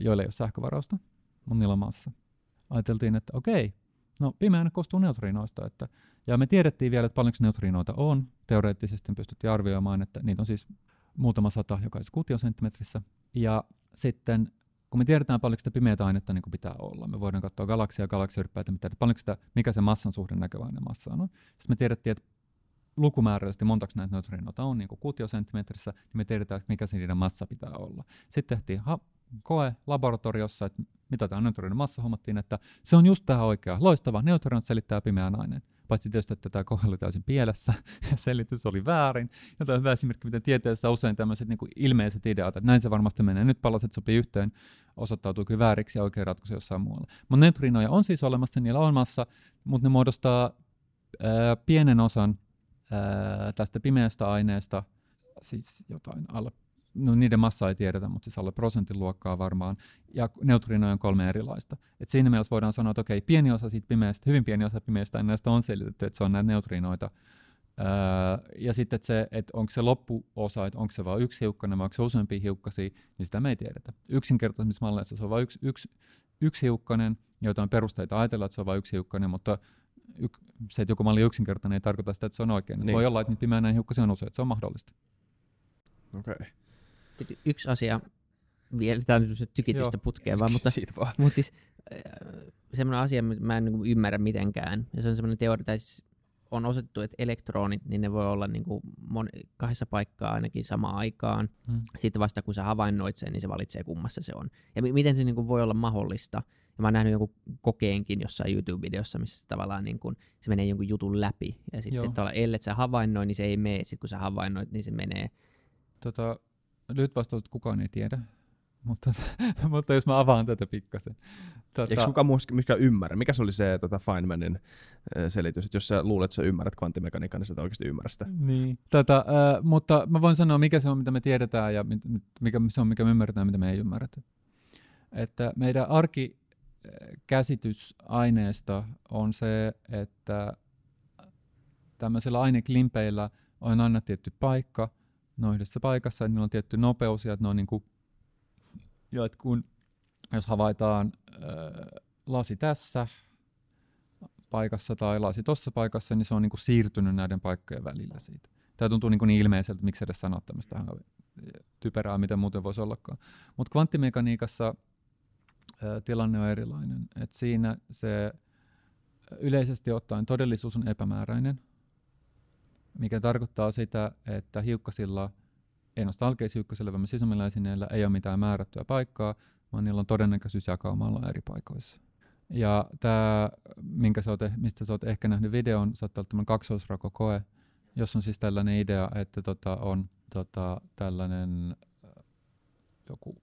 joilla ei ole sähkövarausta, mutta niillä on massa. Ajateltiin, että okei, no pimeä aine koostuu neutriinoista. Että, ja me tiedettiin vielä, että paljonko neutriinoita on. Teoreettisesti pystyttiin arvioimaan, että niitä on siis muutama sata jokaisessa kuutiosenttimetrissä. Ja sitten kun me tiedetään paljonko sitä pimeätä ainetta niin kuin pitää olla, me voidaan katsoa galaksia me tiedetään paljonko sitä, mikä se massan suhde näkövainen massaan on. Sitten me tiedettiin, että lukumääräisesti montako näitä neutriinoita on niin kuin kuutiosenttimetrissä, niin me tiedetään, mikä se niiden massa pitää olla. Sitten tehtiin ha- koe laboratoriossa, että mitä tämä neutrinon massa, hommattiin, että se on just tämä oikea. Loistava, neutrinot selittää pimeän aineen. Paitsi tietysti, että tämä koe oli täysin pielessä ja selitys oli väärin. Ja tämä on hyvä esimerkki, miten tieteessä usein tämmöiset niin ilmeiset ideat, että näin se varmasti menee. Nyt palaset sopii yhteen, osoittautuukin vääriksi ja oikea ratkaisu jossain muualla. Mutta neutrinoja on siis olemassa, niillä on massa, mutta ne muodostaa ää, pienen osan ää, tästä pimeästä aineesta, siis jotain alle, no niiden massa ei tiedetä, mutta siis alle prosentin luokkaa varmaan, ja neutrinoja on kolme erilaista. Et siinä mielessä voidaan sanoa, että okei, pieni osa siitä pimeästä, hyvin pieni osa pimeästä aineesta on selitetty, että se on näitä neutrinoita, Öö, ja sitten että se, että onko se loppuosa, että onko se vain yksi hiukkanen vai onko se useampia hiukkasia, niin sitä me ei tiedetä. Yksinkertaisemmissa malleissa se on vain yksi, yksi, yksi hiukkanen, ja jotain perusteita ajatella, että se on vain yksi hiukkanen, mutta yk, se, että joku malli on yksinkertainen, ei tarkoita sitä, että se on oikein. Niin. Voi olla, että niitä pimeänä hiukkasia on usein, että se on mahdollista. Okei. Okay. Sitten yksi asia, vielä tämä on tykitystä Joo. putkeen vaan, mutta Siitä vaan. Mutta siis äh, semmoinen asia, mitä mä en niinku ymmärrä mitenkään, ja se on semmoinen teoria, tai siis on osoitettu, että elektronit, niin ne voi olla niinku mon- kahdessa paikkaa ainakin samaan aikaan. Mm. Sitten vasta kun sä havainnoit sen, niin se valitsee kummassa se on. Ja mi- miten se niinku voi olla mahdollista? Ja mä oon nähnyt jonkun kokeenkin jossain YouTube-videossa, missä tavallaan niinku, se menee jonkun jutun läpi. Ja sitten tavallaan, ellet sä havainnoi, niin se ei mene. Sitten kun sä havainnoit, niin se menee. Tota, lyhyt vastaus, että kukaan ei tiedä. Mutta, mutta jos mä avaan tätä pikkasen. Tota, Eikö kukaan muu myöskään ymmärrä? Mikä se oli se tota Feynmanin selitys, että jos sä luulet, että sä ymmärrät kvanttimekaniikan, niin sä et oikeasti ymmärrä sitä. Niin. Tätä, äh, mutta mä voin sanoa, mikä se on, mitä me tiedetään ja mit- mikä se on, mikä me ymmärretään ja mitä me ei ymmärretä. Että meidän arkikäsitys aineesta on se, että tämmöisillä aineklimpeillä on aina tietty paikka, ne on yhdessä paikassa ja niillä on tietty nopeus ja että ne on niin kuin, ja että kun, jos havaitaan äh, lasi tässä paikassa tai lasi tuossa paikassa, niin se on niin kuin siirtynyt näiden paikkojen välillä siitä. Tämä tuntuu niin, niin ilmeiseltä, miksi edes sanoa tämmöistä typerää, mitä muuten voisi ollakaan. Mutta kvanttimekaniikassa ää, tilanne on erilainen. Et siinä se yleisesti ottaen todellisuus on epämääräinen, mikä tarkoittaa sitä, että hiukkasilla, ei ainoastaan alkeishiukkasilla, vaan myös isommilla esineillä ei ole mitään määrättyä paikkaa, vaan niillä on todennäköisyys jakaumalla eri paikoissa. Ja tämä, minkä sä oot, eh, mistä sä oot ehkä nähnyt videon, saattaa olla tämmöinen kaksoisrakokoe, jos on siis tällainen idea, että tota on tota, tällainen joku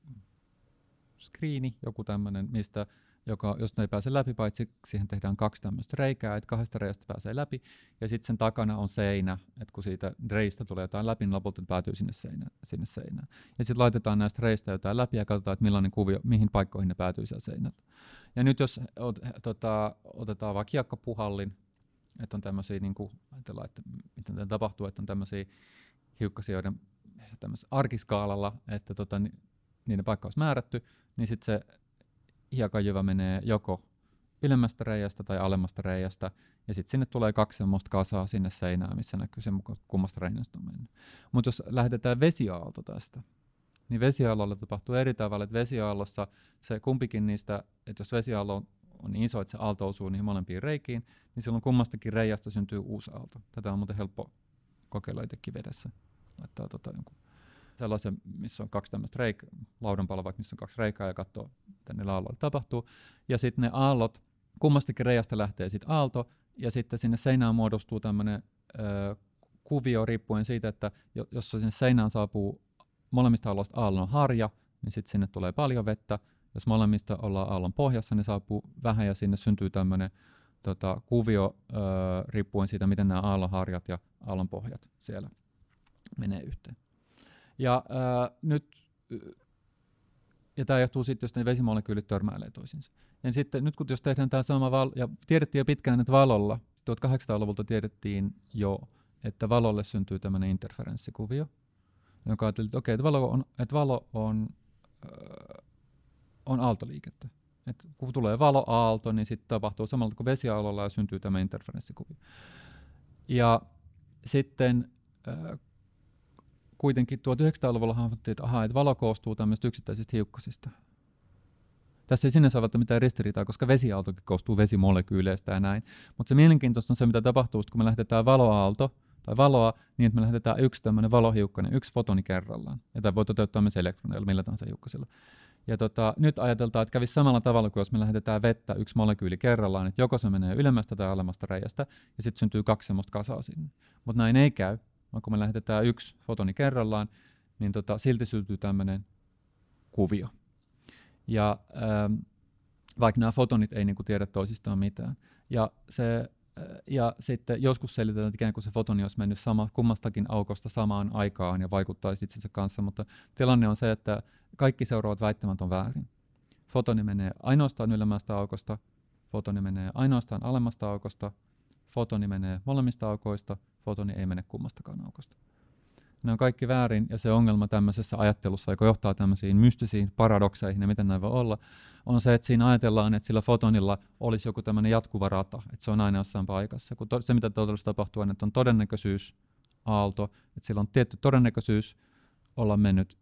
screeni, joku tämmöinen, mistä joka, jos ne ei pääse läpi, paitsi siihen tehdään kaksi tämmöistä reikää, että kahdesta reiästä pääsee läpi, ja sitten sen takana on seinä, että kun siitä reistä tulee jotain läpi, niin lopulta päätyy sinne, seinään. Sinne seinään. Ja sitten laitetaan näistä reistä jotain läpi ja katsotaan, että millainen kuvio, mihin paikkoihin ne päätyy siellä seinällä. Ja nyt jos ot, tota, otetaan vaikka kiekkopuhallin, että on tämmöisiä, niin kuin, että miten tämä tapahtuu, että on tämmöisiä hiukkasia, joiden arkiskaalalla, että tota, niiden paikka olisi määrätty, niin sitten se hiekajyvä menee joko ylemmästä reiästä tai alemmasta reiästä, ja sitten sinne tulee kaksi semmoista kasaa sinne seinään, missä näkyy se, kummasta reiästä on mennyt. Mutta jos lähdetään vesiaalto tästä, niin vesiaallolla tapahtuu eri tavalla, että vesiaallossa se kumpikin niistä, että jos vesiaallo on, on niin iso, että se aalto osuu niihin molempiin reikiin, niin silloin kummastakin reiästä syntyy uusi aalto. Tätä on muuten helppo kokeilla itsekin vedessä. Laittaa tota jonkun sellaisen, missä on kaksi tämmöistä reik- vaikka missä on kaksi reikää ja katsoo, mitä niillä aalloilla tapahtuu. Ja sitten ne aallot, kummastakin reiästä lähtee sitten aalto, ja sitten sinne seinään muodostuu tämmöinen kuvio riippuen siitä, että jos sinne seinään saapuu molemmista aalloista aallon harja, niin sitten sinne tulee paljon vettä. Jos molemmista ollaan aallon pohjassa, niin saapuu vähän ja sinne syntyy tämmöinen tota, kuvio ö, riippuen siitä, miten nämä aallonharjat ja aallonpohjat siellä menee yhteen. Ja äh, nyt, ja tämä johtuu sitten, jos ne vesimolekyylit törmäilee toisiinsa. Ja sitten nyt kun jos tehdään tämä sama val- ja tiedettiin jo pitkään, että valolla, 1800-luvulta tiedettiin jo, että valolle syntyy tämmöinen interferenssikuvio, joka ajatteli, että okei, että valo on, että valo on, äh, on aaltoliikettä. Et kun tulee valoaalto, niin sitten tapahtuu samalla kuin vesiaalolla ja syntyy tämä interferenssikuvio. Ja sitten äh, kuitenkin 1900-luvulla hahmottiin, että, aha, että valo koostuu tämmöistä yksittäisistä hiukkasista. Tässä ei sinänsä ole mitään ristiriitaa, koska vesiaaltokin koostuu vesimolekyyleistä ja näin. Mutta se mielenkiintoista on se, mitä tapahtuu, kun me lähetetään valoaalto tai valoa, niin että me lähetetään yksi tämmöinen valohiukkainen, yksi fotoni kerrallaan. Ja tämä voi toteuttaa myös elektroneilla, millä tahansa hiukkasilla. Ja tota, nyt ajateltaan, että kävisi samalla tavalla kuin jos me lähetetään vettä yksi molekyyli kerrallaan, että joko se menee ylemmästä tai alemmasta reiästä, ja sitten syntyy kaksi semmoista kasaa sinne. Mutta näin ei käy, vaan kun me lähetetään yksi fotoni kerrallaan, niin tota, silti syntyy tämmöinen kuvio. Ja ähm, vaikka nämä fotonit ei niinku tiedä toisistaan mitään. Ja, se, äh, ja sitten joskus selitetään, että ikään kuin se fotoni olisi mennyt sama, kummastakin aukosta samaan aikaan ja vaikuttaisi itsensä kanssa, mutta tilanne on se, että kaikki seuraavat väittämät on väärin. Fotoni menee ainoastaan ylemmästä aukosta, fotoni menee ainoastaan alemmasta aukosta, fotoni menee molemmista aukoista, fotoni ei mene kummastakaan aukosta. Ne on kaikki väärin, ja se ongelma tämmöisessä ajattelussa, joka johtaa tämmöisiin mystisiin paradokseihin, ja miten näin voi olla, on se, että siinä ajatellaan, että sillä fotonilla olisi joku tämmöinen jatkuva rata, että se on aina jossain paikassa. Kun to- se, mitä todellisuudessa tapahtuu, on, että on todennäköisyys, aalto, että sillä on tietty todennäköisyys olla mennyt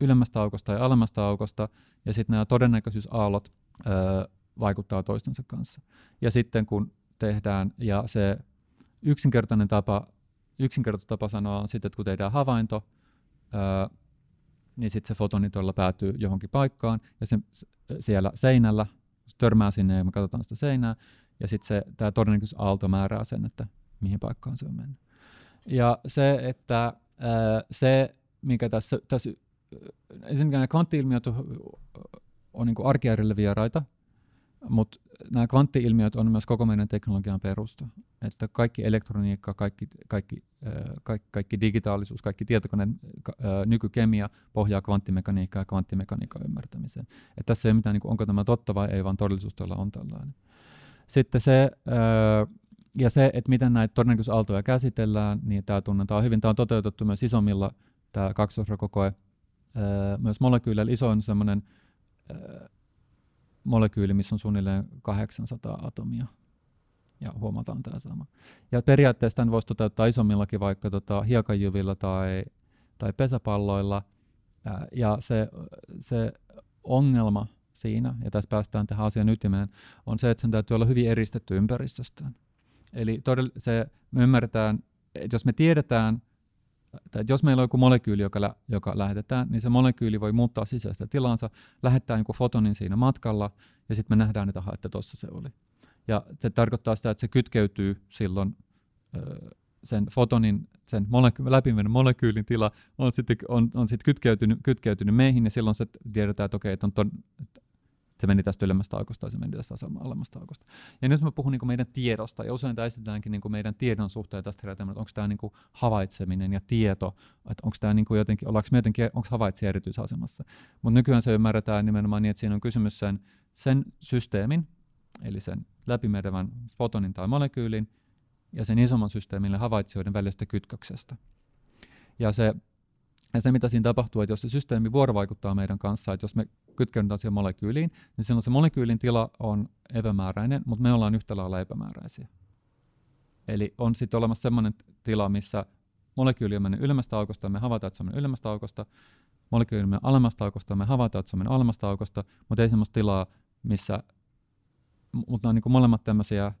ylemmästä aukosta ja alemmasta aukosta, ja sitten nämä todennäköisyysaallot öö, vaikuttaa toistensa kanssa. Ja sitten kun tehdään, ja se yksinkertainen tapa, yksinkertainen tapa sanoa on sitten, että kun tehdään havainto, ää, niin sitten se fotoni todella päätyy johonkin paikkaan, ja se, siellä seinällä se törmää sinne, ja me katsotaan sitä seinää, ja sitten tämä todennäköisyysaalto määrää sen, että mihin paikkaan se on mennyt. Ja se, että ää, se, mikä tässä, tässä ensinnäkin nämä kvanttiilmiöt on, on niin arkiäärille vieraita, mutta nämä kvanttiilmiöt on myös koko meidän teknologian perusta. Että kaikki elektroniikka, kaikki, kaikki, kaikki, kaikki digitaalisuus, kaikki tietokoneen nykykemia pohjaa kvanttimekaniikkaa ja kvanttimekaniikan ymmärtämiseen. Että tässä ei ole mitään, niin kuin, onko tämä totta vai ei, vaan todellisuus on tällainen. Sitten se, ja se, että miten näitä todennäköisaaltoja käsitellään, niin tämä tunnetaan hyvin. Tämä on toteutettu myös isommilla, tämä kaksoisrokokoe, myös molekyyleillä isoin semmoinen molekyyli, missä on suunnilleen 800 atomia. ja huomataan tämä sama. Ja periaatteessa tämän voisi toteuttaa isommillakin vaikka tota, hiekanjyvillä tai, tai pesäpalloilla. Ja se, se ongelma siinä, ja tässä päästään tähän asian ytimeen, on se, että sen täytyy olla hyvin eristetty ympäristöstään. Eli todella se, me ymmärretään, että jos me tiedetään, että jos meillä on joku molekyyli, joka, lä- joka lähetetään, niin se molekyyli voi muuttaa sisäistä tilansa, lähettää joku fotonin siinä matkalla, ja sitten me nähdään, että, että tuossa se oli. Ja se tarkoittaa sitä, että se kytkeytyy silloin ö, sen fotonin, sen moleky- läpimenon molekyylin tila on sitten on, on sit kytkeytynyt, kytkeytynyt meihin, ja silloin se tiedetään, että okei, että, on ton, se meni tästä ylemmästä aukosta ja se meni tästä alemmasta aukosta. Ja nyt mä puhun niin meidän tiedosta, ja usein tämä esitetäänkin niin meidän tiedon suhteen tästä herätään, että onko tämä niin havaitseminen ja tieto, että onko tämä niin jotenkin, ollaanko me jotenkin, onko havaitsija erityisasemassa. Mutta nykyään se ymmärretään nimenomaan niin, että siinä on kysymys sen, sen systeemin, eli sen läpimenevän fotonin tai molekyylin, ja sen isomman systeemille havaitsijoiden välisestä kytköksestä. Ja se, ja se, mitä siinä tapahtuu, että jos se systeemi vuorovaikuttaa meidän kanssa, että jos me kytkeydytään siihen molekyyliin, niin silloin se molekyylin tila on epämääräinen, mutta me ollaan yhtä lailla epämääräisiä. Eli on sitten olemassa sellainen tila, missä molekyyli on mennyt ylemmästä aukosta ja me havaitaan, että se on mennyt ylemmästä aukosta, molekyyli on mennyt alemmasta aukosta ja me havaitaan, että se on mennyt alemmasta aukosta, mutta ei sellaista tilaa, missä, mutta ne on niin molemmat tämmöisiä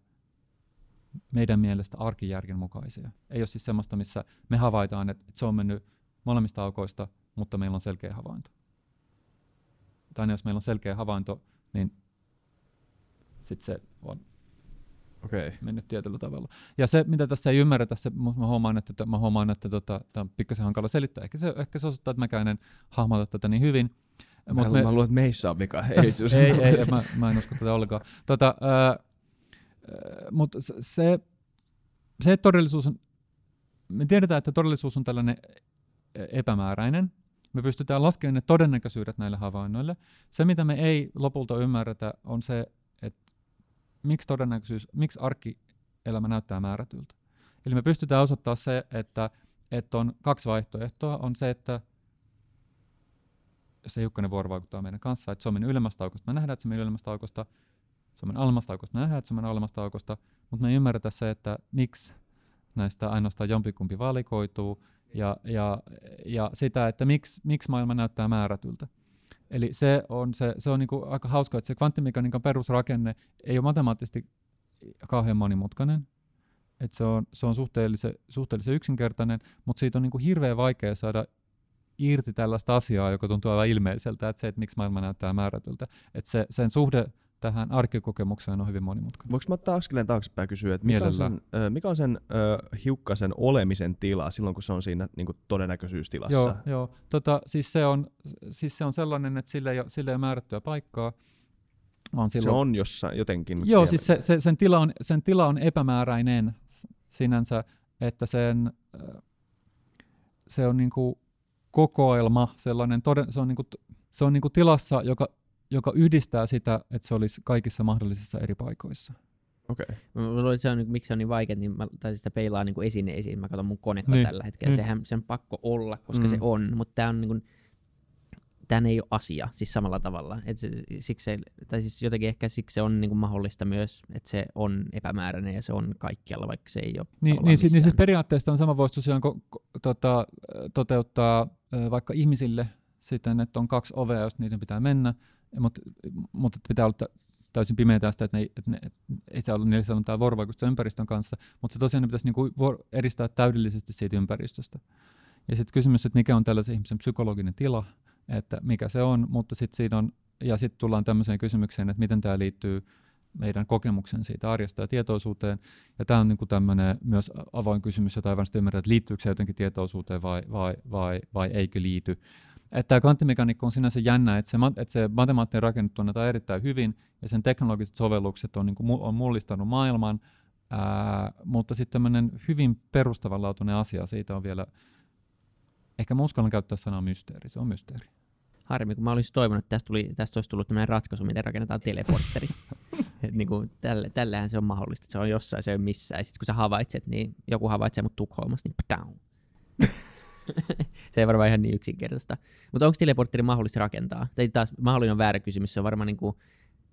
meidän mielestä arkijärjen mukaisia. Ei ole siis semmoista, missä me havaitaan, että se on mennyt molemmista aukoista, mutta meillä on selkeä havainto. Tai jos meillä on selkeä havainto, niin sitten se on okay. mennyt tietyllä tavalla. Ja se, mitä tässä ei ymmärretä, se, mä huomaan, että, mä huomaan, että tota, tämä on pikkasen hankala selittää. Ehkä se, ehkä se osoittaa, että mäkään en hahmota tätä niin hyvin. Mä, Mut me, mä luulen, että meissä on vika. ei, ei, ei, mä, mä en usko tätä ollenkaan. Tota, äh, mutta se, se todellisuus on, me tiedetään, että todellisuus on tällainen epämääräinen. Me pystytään laskemaan ne todennäköisyydet näille havainnoille. Se, mitä me ei lopulta ymmärretä, on se, että miksi todennäköisyys, miksi arkielämä näyttää määrätyltä. Eli me pystytään osoittamaan se, että, että on kaksi vaihtoehtoa. On se, että se hiukkainen vuoro vaikuttaa meidän kanssa, että se on mennyt ylemmästä aukosta, me nähdään, että se mennyt ylemmästä aukosta, se on alemmasta aukosta, me nähdään, että se on alemmasta aukosta, mutta me ei ymmärretä se, että miksi näistä ainoastaan jompikumpi valikoituu, ja, ja, ja sitä, että miksi, miksi maailma näyttää määrätyltä. Eli se on, se, se on niinku aika hauska, että se kvanttimekaniikan perusrakenne ei ole matemaattisesti kauhean monimutkainen. Et se on, se on suhteellisen, suhteellisen yksinkertainen, mutta siitä on niinku hirveän vaikea saada irti tällaista asiaa, joka tuntuu aivan ilmeiseltä, että se, että miksi maailma näyttää määrätyltä. Että se, sen suhde tähän arkikokemukseen on hyvin monimutkainen. Voinko mä ottaa askeleen taaksepäin ja kysyä, että mikä on sen, äh, mikä on sen äh, hiukkasen olemisen tila silloin, kun se on siinä niin kuin todennäköisyystilassa? Joo, joo. Tota, siis, se on, siis se on sellainen, että sille ei, sille ei ole määrättyä paikkaa. Vaan silloin... Se on jossain jotenkin. Joo, vielä. siis se, se, sen, tila on, sen tila on epämääräinen sinänsä, että sen, se on niinku kokoelma, sellainen toden, se on, niinku, se on niinku tilassa, joka joka yhdistää sitä, että se olisi kaikissa mahdollisissa eri paikoissa. Okei. Okay. Mä luulen, että se on, miksi se on niin vaikea, niin mä taisin sitä peilaa niin esineisiin. Mä katson mun konetta niin. tällä hetkellä. Niin. Sehän se on pakko olla, koska mm. se on, mutta tämä on niin kuin, tämän ei ole asia siis samalla tavalla. Et se, siksi se, tai siis jotenkin ehkä siksi se on niin kuin mahdollista myös, että se on epämääräinen ja se on kaikkialla, vaikka se ei ole Niin, niin, si, niin siis periaatteessa on sama voisi tosiaan ko, ko, tota, toteuttaa vaikka ihmisille siten, että on kaksi ovea, jos niiden pitää mennä, mutta mut pitää olla täysin pimeää tästä, että, ne, että ne, ei saa olla niille sanotaan vuorovaikutusta ympäristön kanssa, mutta se tosiaan ne pitäisi niinku eristää täydellisesti siitä ympäristöstä. Ja sitten kysymys, että mikä on tällaisen ihmisen psykologinen tila, että mikä se on, mutta sitten siinä on, ja sitten tullaan tämmöiseen kysymykseen, että miten tämä liittyy meidän kokemuksen siitä arjesta ja tietoisuuteen. Ja tämä on niin kuin tämmöinen myös avoin kysymys, jota ei varmasti ymmärrä, että liittyykö se jotenkin tietoisuuteen vai, vai, vai, vai eikö liity. Että tämä kvanttimekaniikka on sinänsä jännä, että se, että se matemaattinen rakenne tunnetaan erittäin hyvin ja sen teknologiset sovellukset on, niin kuin, on mullistanut maailman, ää, mutta sitten tämmöinen hyvin perustavanlaatuinen asia siitä on vielä, ehkä mä uskallan käyttää sanaa mysteeri, se on mysteeri. Harmi, kun mä olisin toivonut, että tästä, tuli, tästä olisi tullut tämmöinen ratkaisu, miten rakennetaan teleportteri. Et niin kuin tälle, tällähän se on mahdollista, että se on jossain, se on missään. Ja sitten kun sä havaitset, niin joku havaitsee mut Tukholmassa, niin down. se ei varmaan ihan niin yksinkertaista. Mutta onko teleportteri mahdollista rakentaa? Tai taas mahdollinen on väärä kysymys, se on varmaan niin kuin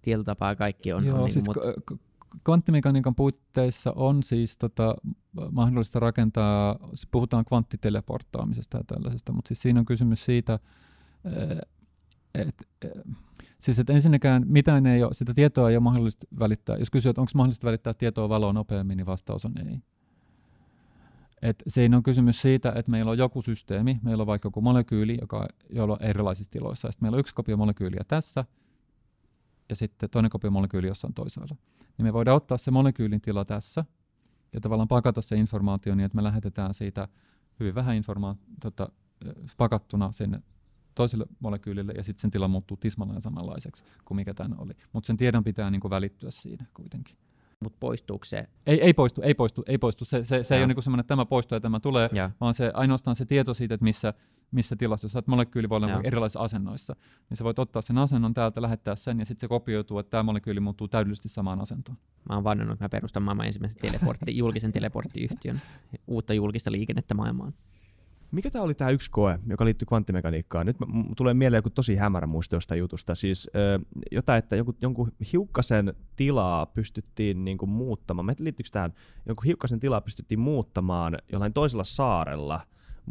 tietyllä tapaa kaikki on. Joo, on siis niin, mut... kvanttimekaniikan puitteissa on siis tota, mahdollista rakentaa, puhutaan kvanttiteleporttaamisesta ja tällaisesta, mutta siis siinä on kysymys siitä, että siis että ensinnäkään mitään ei ole, sitä tietoa ei ole mahdollista välittää. Jos kysyy, että onko mahdollista välittää tietoa valoa nopeammin, niin vastaus on ei. Et siinä on kysymys siitä, että meillä on joku systeemi, meillä on vaikka joku molekyyli, joka, on erilaisissa tiloissa. Sitten meillä on yksi kopio molekyyliä tässä, ja sitten toinen kopio molekyyli jossain toisaalla. Niin me voidaan ottaa se molekyylin tila tässä, ja tavallaan pakata se informaatio niin, että me lähetetään siitä hyvin vähän informaatiota tota, pakattuna sinne toiselle molekyylille, ja sitten sen tila muuttuu tismalleen samanlaiseksi kuin mikä tämä oli. Mutta sen tiedon pitää niinku välittyä siinä kuitenkin. Mutta poistuuko se? Ei, ei poistu, ei poistu, ei poistu. Se, se, se ei ole niinku semmoinen, että tämä poistuu ja tämä tulee, ja. vaan se ainoastaan se tieto siitä, että missä, missä tilassa, jos molekyyli voi olla ja. erilaisissa asennoissa, niin sä voit ottaa sen asennon täältä, lähettää sen, ja sitten se kopioituu, että tämä molekyyli muuttuu täydellisesti samaan asentoon. Mä oon vannonut, että mä perustan maailman ensimmäisen teleportti, julkisen teleporttiyhtiön, uutta julkista liikennettä maailmaan. Mikä tämä oli tämä yksi koe, joka liittyy kvanttimekaniikkaan? Nyt tulee mieleen joku tosi hämärä muisto jostain jutusta. Siis ö, jotain, että jonkun, jonkun hiukkasen tilaa pystyttiin niinku muuttamaan. Meitä liittyykö tähän? Jonkun hiukkasen tilaa pystyttiin muuttamaan jollain toisella saarella,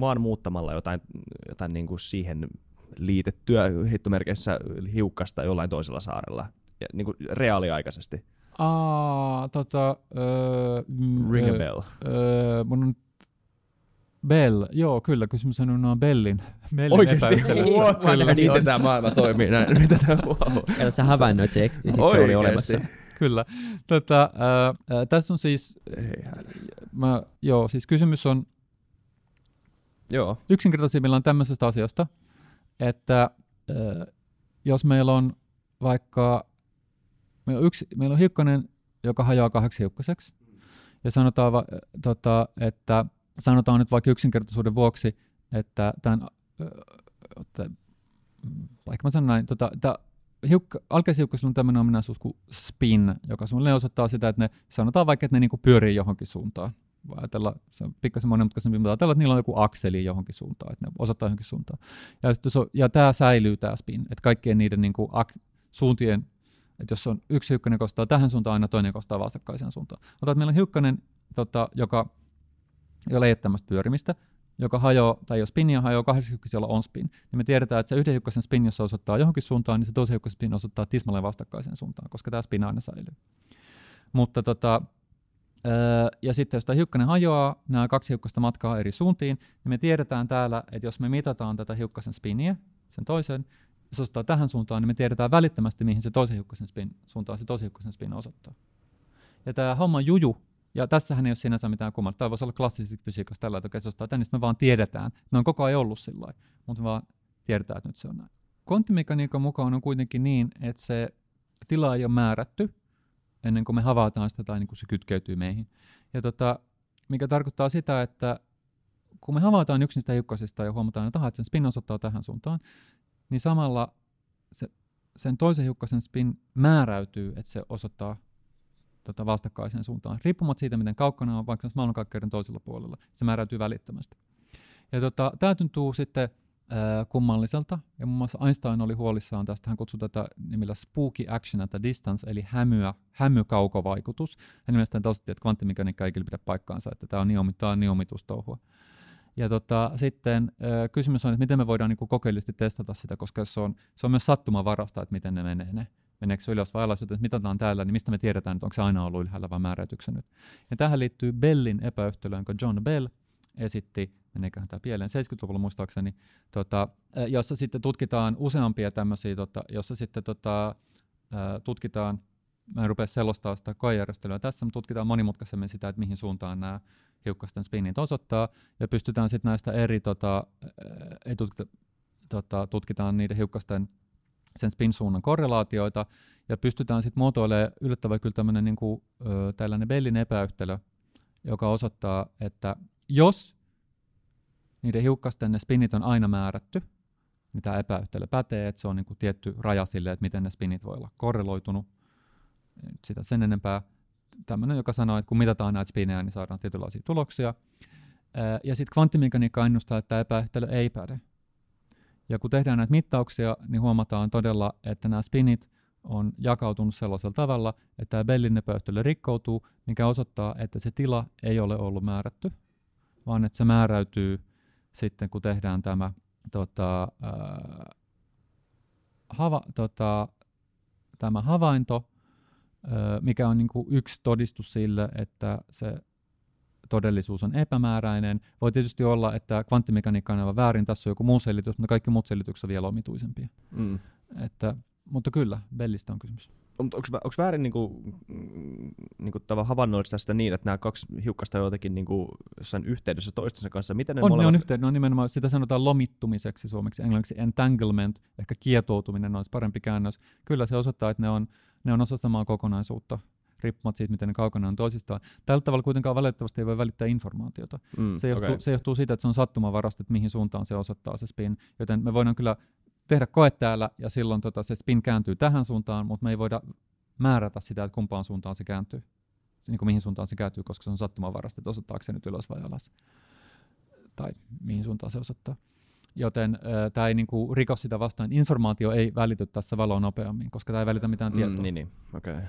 vaan muuttamalla jotain, jotain niinku siihen liitettyä hittomerkeissä hiukkasta jollain toisella saarella. Ja, niinku reaaliaikaisesti. Aa, tota... Öö, Ring a bell. Öö, mun on Bell, joo kyllä, kysymys on noin Bellin, Bellin Oikeesti? What? Kyllä. Miten tämä maailma toimii näin? Mitä tämä. Eli sä havainnoit se, se oli olemassa. Kyllä. Tota, äh, äh, tässä on siis, mä, joo, siis kysymys on joo. yksinkertaisimmillaan tämmöisestä asiasta, että äh, jos meillä on vaikka, meillä on, yksi, meillä on hiukkanen, joka hajoaa kahdeksi hiukkaseksi, ja sanotaan, va, tota, että sanotaan nyt vaikka yksinkertaisuuden vuoksi, että tämän, että, vaikka mä sanon näin, tota, tämä hiukka, on tämmöinen ominaisuus kuin spin, joka suunnilleen osoittaa sitä, että ne sanotaan vaikka, että ne niinku pyörii johonkin suuntaan. Voi ajatella, se on pikkasen monimutkaisempi, mutta ajatella, että niillä on joku akseli johonkin suuntaan, että ne osoittaa johonkin suuntaan. Ja, on, ja tämä säilyy tämä spin, että kaikkien niiden niinku ak- suuntien, että jos on yksi hiukkanen kostaa tähän suuntaan, aina toinen kostaa vastakkaiseen suuntaan. Otat, meillä on hiukkanen, tota, joka ei ole tämmöistä pyörimistä, joka hajoaa, tai jos spinnia hajoaa kahdessa hiukkasessa, jolla on spin, niin me tiedetään, että se yhden hiukkasen spin, jos se osoittaa johonkin suuntaan, niin se toisen hiukkasen spin osoittaa tismalleen vastakkaiseen suuntaan, koska tämä spin aina säilyy. Mutta tota, ja sitten jos tämä hiukkanen hajoaa, nämä kaksi hiukkasta matkaa eri suuntiin, niin me tiedetään täällä, että jos me mitataan tätä hiukkasen spiniä, sen toisen, se osoittaa tähän suuntaan, niin me tiedetään välittömästi, mihin se toisen hiukkasen spin suuntaan se toisen hiukkasen spin osoittaa. Ja tämä homma juju ja tässähän ei ole sinänsä mitään kummallista. Tämä voisi olla klassisessa fysiikassa tällä, että se tänne, me vaan tiedetään. Ne on koko ajan ollut sillä mutta me vaan tiedetään, että nyt se on näin. Kvanttimekaniikan mukaan on kuitenkin niin, että se tila ei ole määrätty ennen kuin me havaitaan sitä tai niin kuin se kytkeytyy meihin. Ja tota, mikä tarkoittaa sitä, että kun me havaitaan yksi niistä hiukkasista ja huomataan, että, aha, että sen spin osoittaa tähän suuntaan, niin samalla se, sen toisen hiukkasen spin määräytyy, että se osoittaa tota, vastakkaiseen suuntaan, riippumatta siitä, miten kaukana on, vaikka maailmankaikkeuden toisella puolella. Se määräytyy välittömästi. Ja tota, tämä tuntuu sitten äh, kummalliselta, ja muun muassa Einstein oli huolissaan tästä, hän kutsui tätä nimellä spooky action at a distance, eli hämyä, hämykaukovaikutus. Hän mielestäni tosiaan, että kvanttimekaniikka ei kyllä pidä paikkaansa, että tämä on niin, tämä on niin omitustouhua. Ja tota, sitten äh, kysymys on, että miten me voidaan niin kokeellisesti testata sitä, koska se on, se on myös sattumavarasta, että miten ne menee ne meneekö se ylös vai alas, että mitataan täällä, niin mistä me tiedetään, että onko se aina ollut ylhäällä vai määräytyksen nyt. Ja tähän liittyy Bellin epäyhtälö, jonka John Bell esitti, meneeköhän tämä pieleen 70-luvulla muistaakseni, tota, jossa sitten tutkitaan useampia tämmöisiä, tota, jossa sitten tota, tutkitaan, mä en rupea selostaa sitä koejärjestelyä tässä, mutta tutkitaan monimutkaisemmin sitä, että mihin suuntaan nämä hiukkasten spinnit osoittaa, ja pystytään sitten näistä eri, tota, ei tutkita, tota, tutkitaan niiden hiukkasten sen spin-suunnan korrelaatioita, ja pystytään sitten muotoilemaan yllättävän kyllä tämmöinen niin kuin, ö, tällainen Bellin epäyhtälö, joka osoittaa, että jos niiden hiukkasten ne spinit on aina määrätty, niin tämä epäyhtälö pätee, että se on niin kuin tietty raja sille, että miten ne spinit voi olla korreloitunut. Sitä sen enempää tämmöinen, joka sanoo, että kun mitataan näitä spinejä, niin saadaan tietynlaisia tuloksia. Ja sitten kvanttimekaniikka ennustaa, että tämä epäyhtälö ei päde. Ja kun tehdään näitä mittauksia, niin huomataan todella, että nämä spinit on jakautunut sellaisella tavalla, että tämä Bellin-nopeuttely rikkoutuu, mikä osoittaa, että se tila ei ole ollut määrätty, vaan että se määräytyy sitten, kun tehdään tämä tota, ää, hava, tota, tämä havainto, mikä on niin kuin yksi todistus sille, että se todellisuus on epämääräinen. Voi tietysti olla, että kvanttimekaniikka on aivan väärin, tässä on joku muu selitys, mutta kaikki muut selitykset on vielä omituisempia. Mm. Että, mutta kyllä, Bellistä on kysymys. Mutta onko väärin niinku, niinku havainnoida sitä niin, että nämä kaksi hiukkasta jotenkin niinku jossain yhteydessä toistensa kanssa? Miten ne on, molemmat... ne on ne on nimenomaan, sitä sanotaan lomittumiseksi suomeksi, englanniksi entanglement, ehkä kietoutuminen olisi parempi käännös. Kyllä se osoittaa, että ne on, ne on osa samaa kokonaisuutta riippumatta siitä, miten ne kaukana on toisistaan. Tällä tavalla kuitenkaan valitettavasti ei voi välittää informaatiota. Mm, se, johtuu, okay. se johtuu siitä, että se on sattumavarasta, että mihin suuntaan se osoittaa se spin. Joten me voidaan kyllä tehdä koe täällä ja silloin tota, se spin kääntyy tähän suuntaan, mutta me ei voida määrätä sitä, että kumpaan suuntaan se kääntyy. Niin kuin mihin suuntaan se kääntyy, koska se on sattumavarasta, että osoittaako se nyt ylös vai alas. Tai mihin suuntaan se osoittaa. Joten äh, tämä ei niinku riko sitä vastaan. Informaatio ei välity tässä valoa nopeammin, koska tämä ei välitä mitään mm, tietoa. Niin, niin. okei. Okay.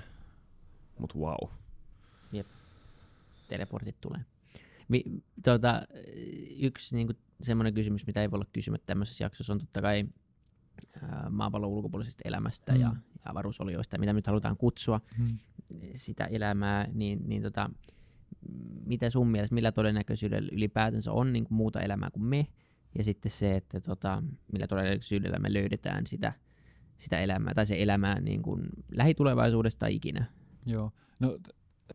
Mut wow. Jep. Teleportit tulee. Mi, tuota, yksi niinku, semmoinen kysymys, mitä ei voi olla kysymättä tämmöisessä jaksossa, on totta kai ää, maapallon ulkopuolisesta elämästä mm. ja, ja avaruusolioista, mitä nyt halutaan kutsua mm. sitä elämää, niin, niin tota, mitä sun mielestä, millä todennäköisyydellä ylipäätänsä on niin kuin muuta elämää kuin me, ja sitten se, että tota, millä todennäköisyydellä me löydetään sitä, sitä elämää, tai se elämää niin kuin lähitulevaisuudesta ikinä. Joo. No,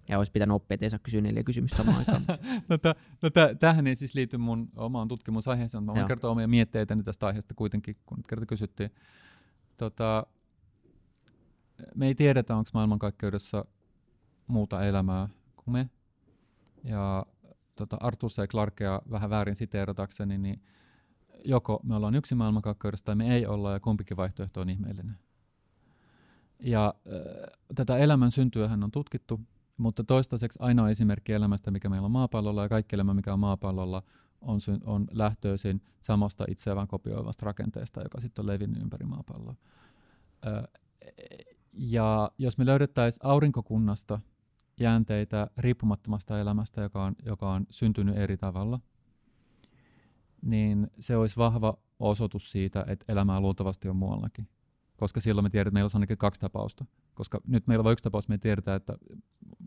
ja olisi pitänyt oppia, ettei saa kysyä neljä kysymystä samaan aikaan. no, t- no t- tähän ei siis liity mun omaan tutkimusaiheeseen, mä voin kertoa omia mietteitäni tästä aiheesta kuitenkin, kun nyt kerta kysyttiin. Tota, me ei tiedetä, onko maailmankaikkeudessa muuta elämää kuin me. Ja tota, Arthur C. Clarkea vähän väärin siteeratakseni, niin joko me ollaan yksi maailmankaikkeudessa tai me ei olla, ja kumpikin vaihtoehto on ihmeellinen. Ja äh, tätä elämän syntyähän on tutkittu, mutta toistaiseksi ainoa esimerkki elämästä, mikä meillä on maapallolla, ja kaikki elämä, mikä on maapallolla, on, on lähtöisin samasta itseään kopioivasta rakenteesta, joka sitten on levinnyt ympäri maapalloa. Äh, ja jos me löydettäisiin aurinkokunnasta jäänteitä riippumattomasta elämästä, joka on, joka on syntynyt eri tavalla, niin se olisi vahva osoitus siitä, että elämää luultavasti on muuallakin koska silloin me tiedetään, että meillä on ainakin kaksi tapausta. Koska nyt meillä on vain yksi tapaus, me tiedetään, että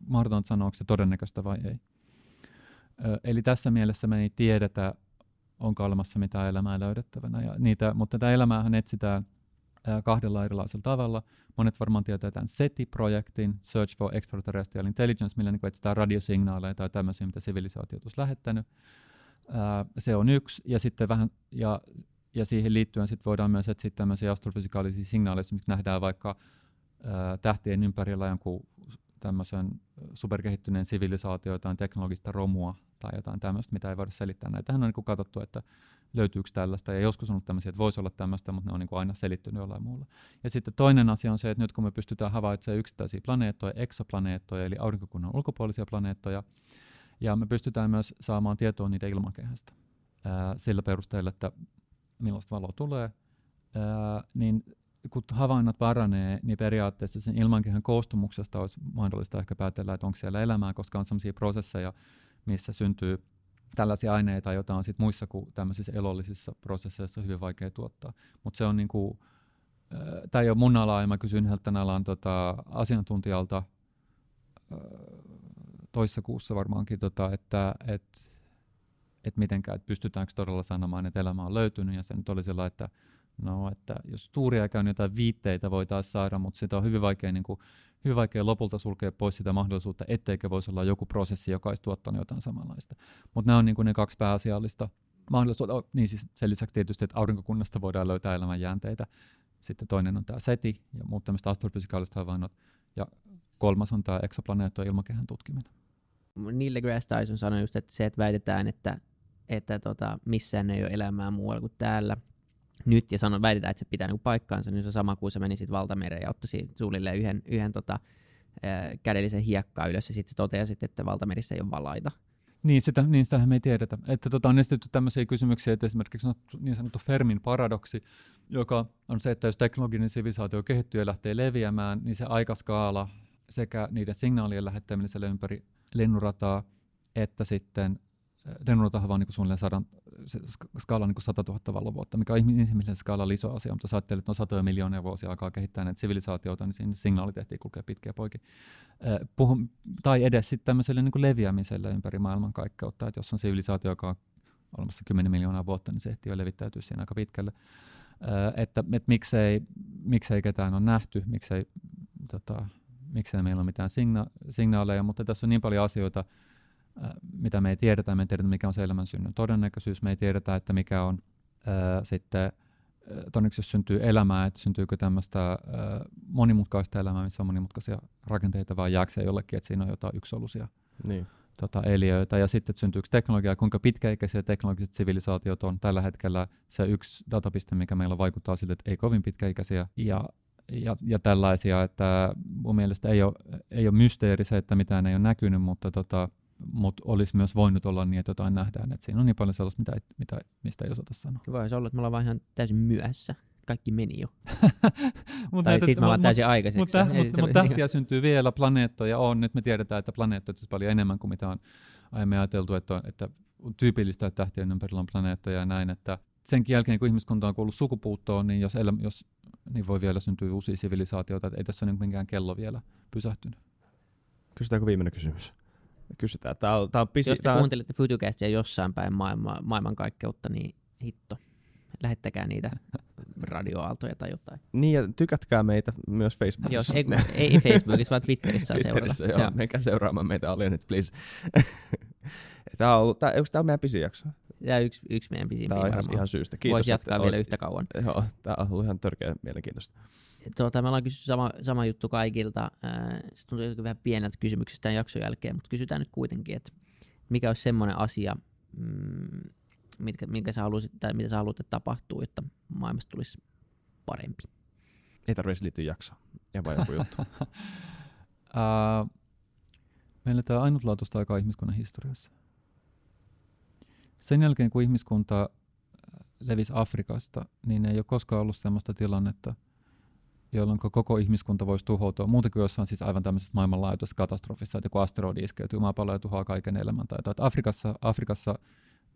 mahdotonta sanoa, onko se todennäköistä vai ei. Ö, eli tässä mielessä me ei tiedetä, onko olemassa mitään elämää löydettävänä. Ja niitä, mutta tätä elämäähän etsitään kahdella erilaisella tavalla. Monet varmaan tietää tämän SETI-projektin, Search for Extraterrestrial Intelligence, millä niin etsitään radiosignaaleja tai tämmöisiä, mitä sivilisaatiot olisi lähettänyt. se on yksi, ja sitten vähän, ja ja siihen liittyen sit voidaan myös etsiä tämmöisiä astrofysikaalisia signaaleja, miksi nähdään vaikka ää, tähtien ympärillä jonkun tämmöisen superkehittyneen sivilisaatio, jotain teknologista romua tai jotain tämmöistä, mitä ei voida selittää. Näitähän on niin katsottu, että löytyykö tällaista, ja joskus on ollut tämmöisiä, että voisi olla tämmöistä, mutta ne on niin kuin aina selittynyt jollain muulla. Ja sitten toinen asia on se, että nyt kun me pystytään havaitsemaan yksittäisiä planeettoja, eksoplaneettoja, eli aurinkokunnan ulkopuolisia planeettoja, ja me pystytään myös saamaan tietoa niiden ilmakehästä sillä perusteella, että millaista valoa tulee, ää, niin kun havainnot paranee, niin periaatteessa sen ilmankehän koostumuksesta olisi mahdollista ehkä päätellä, että onko siellä elämää, koska on sellaisia prosesseja, missä syntyy tällaisia aineita, joita on sit muissa kuin tämmöisissä elollisissa prosesseissa hyvin vaikea tuottaa. Mutta se on niinku, tämä ei ole mun ala, ja mä kysyin yhdeltä alan tota, asiantuntijalta toissa kuussa varmaankin, tota, että et, että mitenkään, että pystytäänkö todella sanomaan, että elämä on löytynyt, ja se nyt oli sellainen, että no, että jos tuuria käy, niin jotain viitteitä voitaisiin saada, mutta sitä on hyvin vaikea, niin kuin, hyvin vaikea lopulta sulkea pois sitä mahdollisuutta, etteikö voisi olla joku prosessi, joka olisi tuottanut jotain samanlaista. Mutta nämä on niin kuin ne kaksi pääasiallista mahdollisuutta. Oh, niin siis sen lisäksi tietysti, että aurinkokunnasta voidaan löytää elämän jäänteitä. Sitten toinen on tämä SETI ja muut tämmöiset astrofysikaaliset havainnot. Ja kolmas on tämä eksoplaneettojen ilmakehän tutkiminen. Neil deGrasse Tyson sanoi just, että se, että väitetään, että että tota, missään ei ole elämää muualla kuin täällä nyt, ja sanon, väitetään, että se pitää niinku paikkaansa, niin se on sama kuin se menisit valtamereen ja ottaisi suunnilleen yhden, yhden tota, kädellisen hiekkaa ylös, ja sitten toteasit, että valtamerissä ei ole valaita. Niin, sitä, niin sitähän me ei tiedetä. Että tota, on esitetty tämmöisiä kysymyksiä, että esimerkiksi niin sanottu Fermin paradoksi, joka on se, että jos teknologinen sivilisaatio kehittyy ja lähtee leviämään, niin se aikaskaala sekä niiden signaalien lähettäminen siellä ympäri lennurataa, että sitten lennuratahan vaan niin suunnilleen sadan, skaala on niin 100 000 valovuotta, mikä on inhimillisen skaala iso asia, mutta jos ajattelee, että on satoja miljoonia vuosia aikaa kehittää näitä sivilisaatioita, niin siinä signaali tehtiin kulkea pitkiä poikin. Puhun, tai edes sitten tämmöiselle niin leviämiselle ympäri maailmankaikkeutta, että jos on sivilisaatio, joka on olemassa 10 miljoonaa vuotta, niin se ehtii jo levittäytyä siinä aika pitkälle. Että, että miksei, miksei ketään on nähty, miksei, tota, miksei meillä ole mitään signa- signaaleja, mutta tässä on niin paljon asioita, mitä me ei tiedetä, me ei tiedetä mikä on se elämän synnyn todennäköisyys, me ei tiedetä, että mikä on ää, sitten todennäköisesti jos syntyy elämää, että syntyykö tämmöistä ää, monimutkaista elämää, missä on monimutkaisia rakenteita, vai jääkö se jollekin, että siinä on jotain yksisoluisia niin. tota, eliöitä, ja sitten, että syntyykö teknologiaa, kuinka pitkäikäisiä teknologiset sivilisaatiot on. Tällä hetkellä se yksi datapiste, mikä meillä vaikuttaa siltä, että ei kovin pitkäikäisiä, ja ja, ja tällaisia, että mun mielestä ei ole, ei ole mysteeri se, että mitään ei ole näkynyt, mutta tota, mutta olisi myös voinut olla niin, että jotain nähdään. Et siinä on niin paljon sellaista, mitä, mitä, mistä ei osata sanoa. Voisi olla, että me ollaan vaan ihan täysin myöhässä. Kaikki meni jo. mut tai sitten me ollaan täysin aikaiseksi. Mutta täh, mut, mut tähtiä syntyy vielä, planeettoja on. Nyt me tiedetään, että planeettoja on paljon enemmän kuin mitä on aiemmin ajateltu, että on, että on tyypillistä, että tähtien ympärillä on planeettoja ja näin. Että sen jälkeen, kun ihmiskunta on kuullut sukupuuttoon, niin jos, elä, jos niin voi vielä syntyä uusia sivilisaatioita, että ei tässä ole niin mikään kello vielä pysähtynyt. Kysytäänkö viimeinen kysymys? Kysytään. Tämä on, tämä on pisi, Jos te kuuntelitte Futucastia jossain päin maailma, maailmankaikkeutta, niin hitto. Lähettäkää niitä radioaaltoja tai jotain. Niin, ja tykätkää meitä myös Facebookissa. Joo, ei, ei Facebookissa, vaan Twitterissä, Twitterissä seurata. Joo, menkää seuraamaan meitä Alienit, please. tämä on, ollut, tämä, tämä on meidän pisin jakso. Tämä on yksi, yksi meidän pisimpiä Tämä on ihan, ihan syystä. Kiitos, Voisi jatkaa vielä olet, yhtä kauan. Joo, tämä on ollut ihan törkeä mielenkiintoista tuota, me ollaan kysynyt sama, sama juttu kaikilta. Se tuntuu vähän pieneltä kysymyksestä tämän jakson jälkeen, mutta kysytään nyt kuitenkin, että mikä olisi semmoinen asia, mm, mitkä, minkä sä haluaisit, tai mitä sä haluat, että tapahtuu, että maailmasta tulisi parempi? Ei tarvitsisi liittyä jaksoon. Ja vai joku juttu. uh, meillä tämä ainutlaatuista aikaa ihmiskunnan historiassa. Sen jälkeen, kun ihmiskunta levisi Afrikasta, niin ei ole koskaan ollut sellaista tilannetta, jolloin koko ihmiskunta voisi tuhoutua. Muuten kuin jossain siis aivan tämmöisessä maailmanlaajuisessa katastrofissa, että joku asteroidi iskeytyy maapalloon ja tuhoaa kaiken elämän. Tai Afrikassa, Afrikassa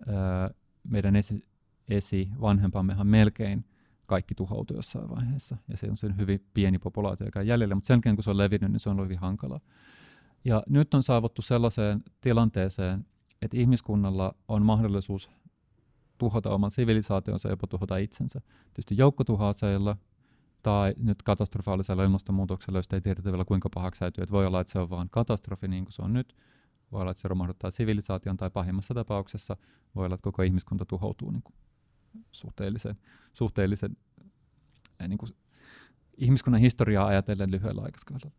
ää, meidän esi, esi vanhempammehan melkein kaikki tuhoutui jossain vaiheessa. Ja se on sen hyvin pieni populaatio, joka on jäljellä, mutta sen jälkeen kun se on levinnyt, niin se on ollut hyvin hankalaa. Ja nyt on saavuttu sellaiseen tilanteeseen, että ihmiskunnalla on mahdollisuus tuhota oman sivilisaationsa jopa tuhota itsensä. Tietysti joukkotuhoaseilla, tai nyt katastrofaalisella ilmastonmuutoksella, josta ei tiedetä vielä kuinka pahaksi. Että voi olla, että se on vain katastrofi niin kuin se on nyt. Voi olla, että se romahduttaa sivilisaation tai pahimmassa tapauksessa voi olla, että koko ihmiskunta tuhoutuu niin kuin suhteellisen, suhteellisen niin kuin ihmiskunnan historiaa ajatellen lyhyellä aikaskaudella.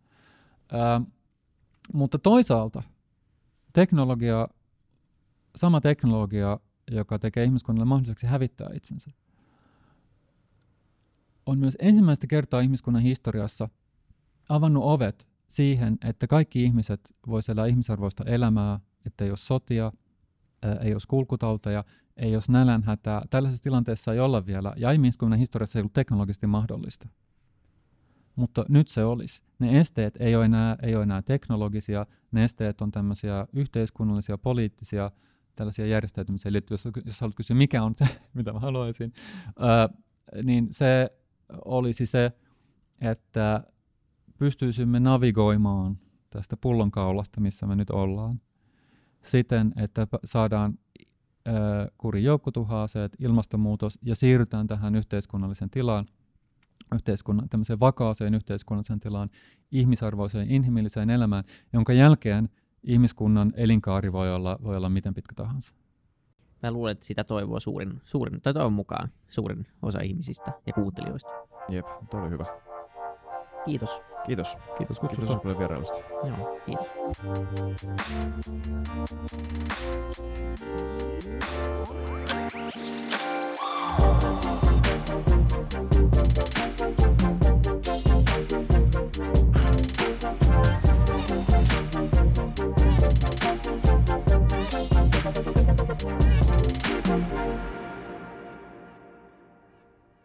Ää, mutta toisaalta teknologia, sama teknologia, joka tekee ihmiskunnalle mahdolliseksi hävittää itsensä, on myös ensimmäistä kertaa ihmiskunnan historiassa avannut ovet siihen, että kaikki ihmiset voisivat elää ihmisarvoista elämää, että ei ole sotia, ei ole kulkutauteja, ei ole nälänhätää. Tällaisessa tilanteessa ei olla vielä, ja ihmiskunnan historiassa ei ollut teknologisesti mahdollista. Mutta nyt se olisi. Ne esteet ei ole enää, ei ole enää teknologisia, ne esteet on tämmöisiä yhteiskunnallisia, poliittisia, tällaisia järjestäytymiseen liittyviä. Jos, jos haluat kysyä, mikä on se, mitä mä haluaisin, öö, niin se olisi se, että pystyisimme navigoimaan tästä pullonkaulasta, missä me nyt ollaan, siten, että saadaan kuri joukkotuhaaseet, ilmastonmuutos ja siirrytään tähän yhteiskunnallisen tilaan, yhteiskunnan, tämmöiseen vakaaseen yhteiskunnalliseen tilaan, ihmisarvoiseen, inhimilliseen elämään, jonka jälkeen ihmiskunnan elinkaari voi olla, voi olla miten pitkä tahansa mä luulen, että sitä toivoo suurin, suurin tai toivon mukaan suurin osa ihmisistä ja kuuntelijoista. Jep, toi oli hyvä. Kiitos. Kiitos. Kiitos kutsusta. Kiitos paljon vierailusta. Joo, kiitos.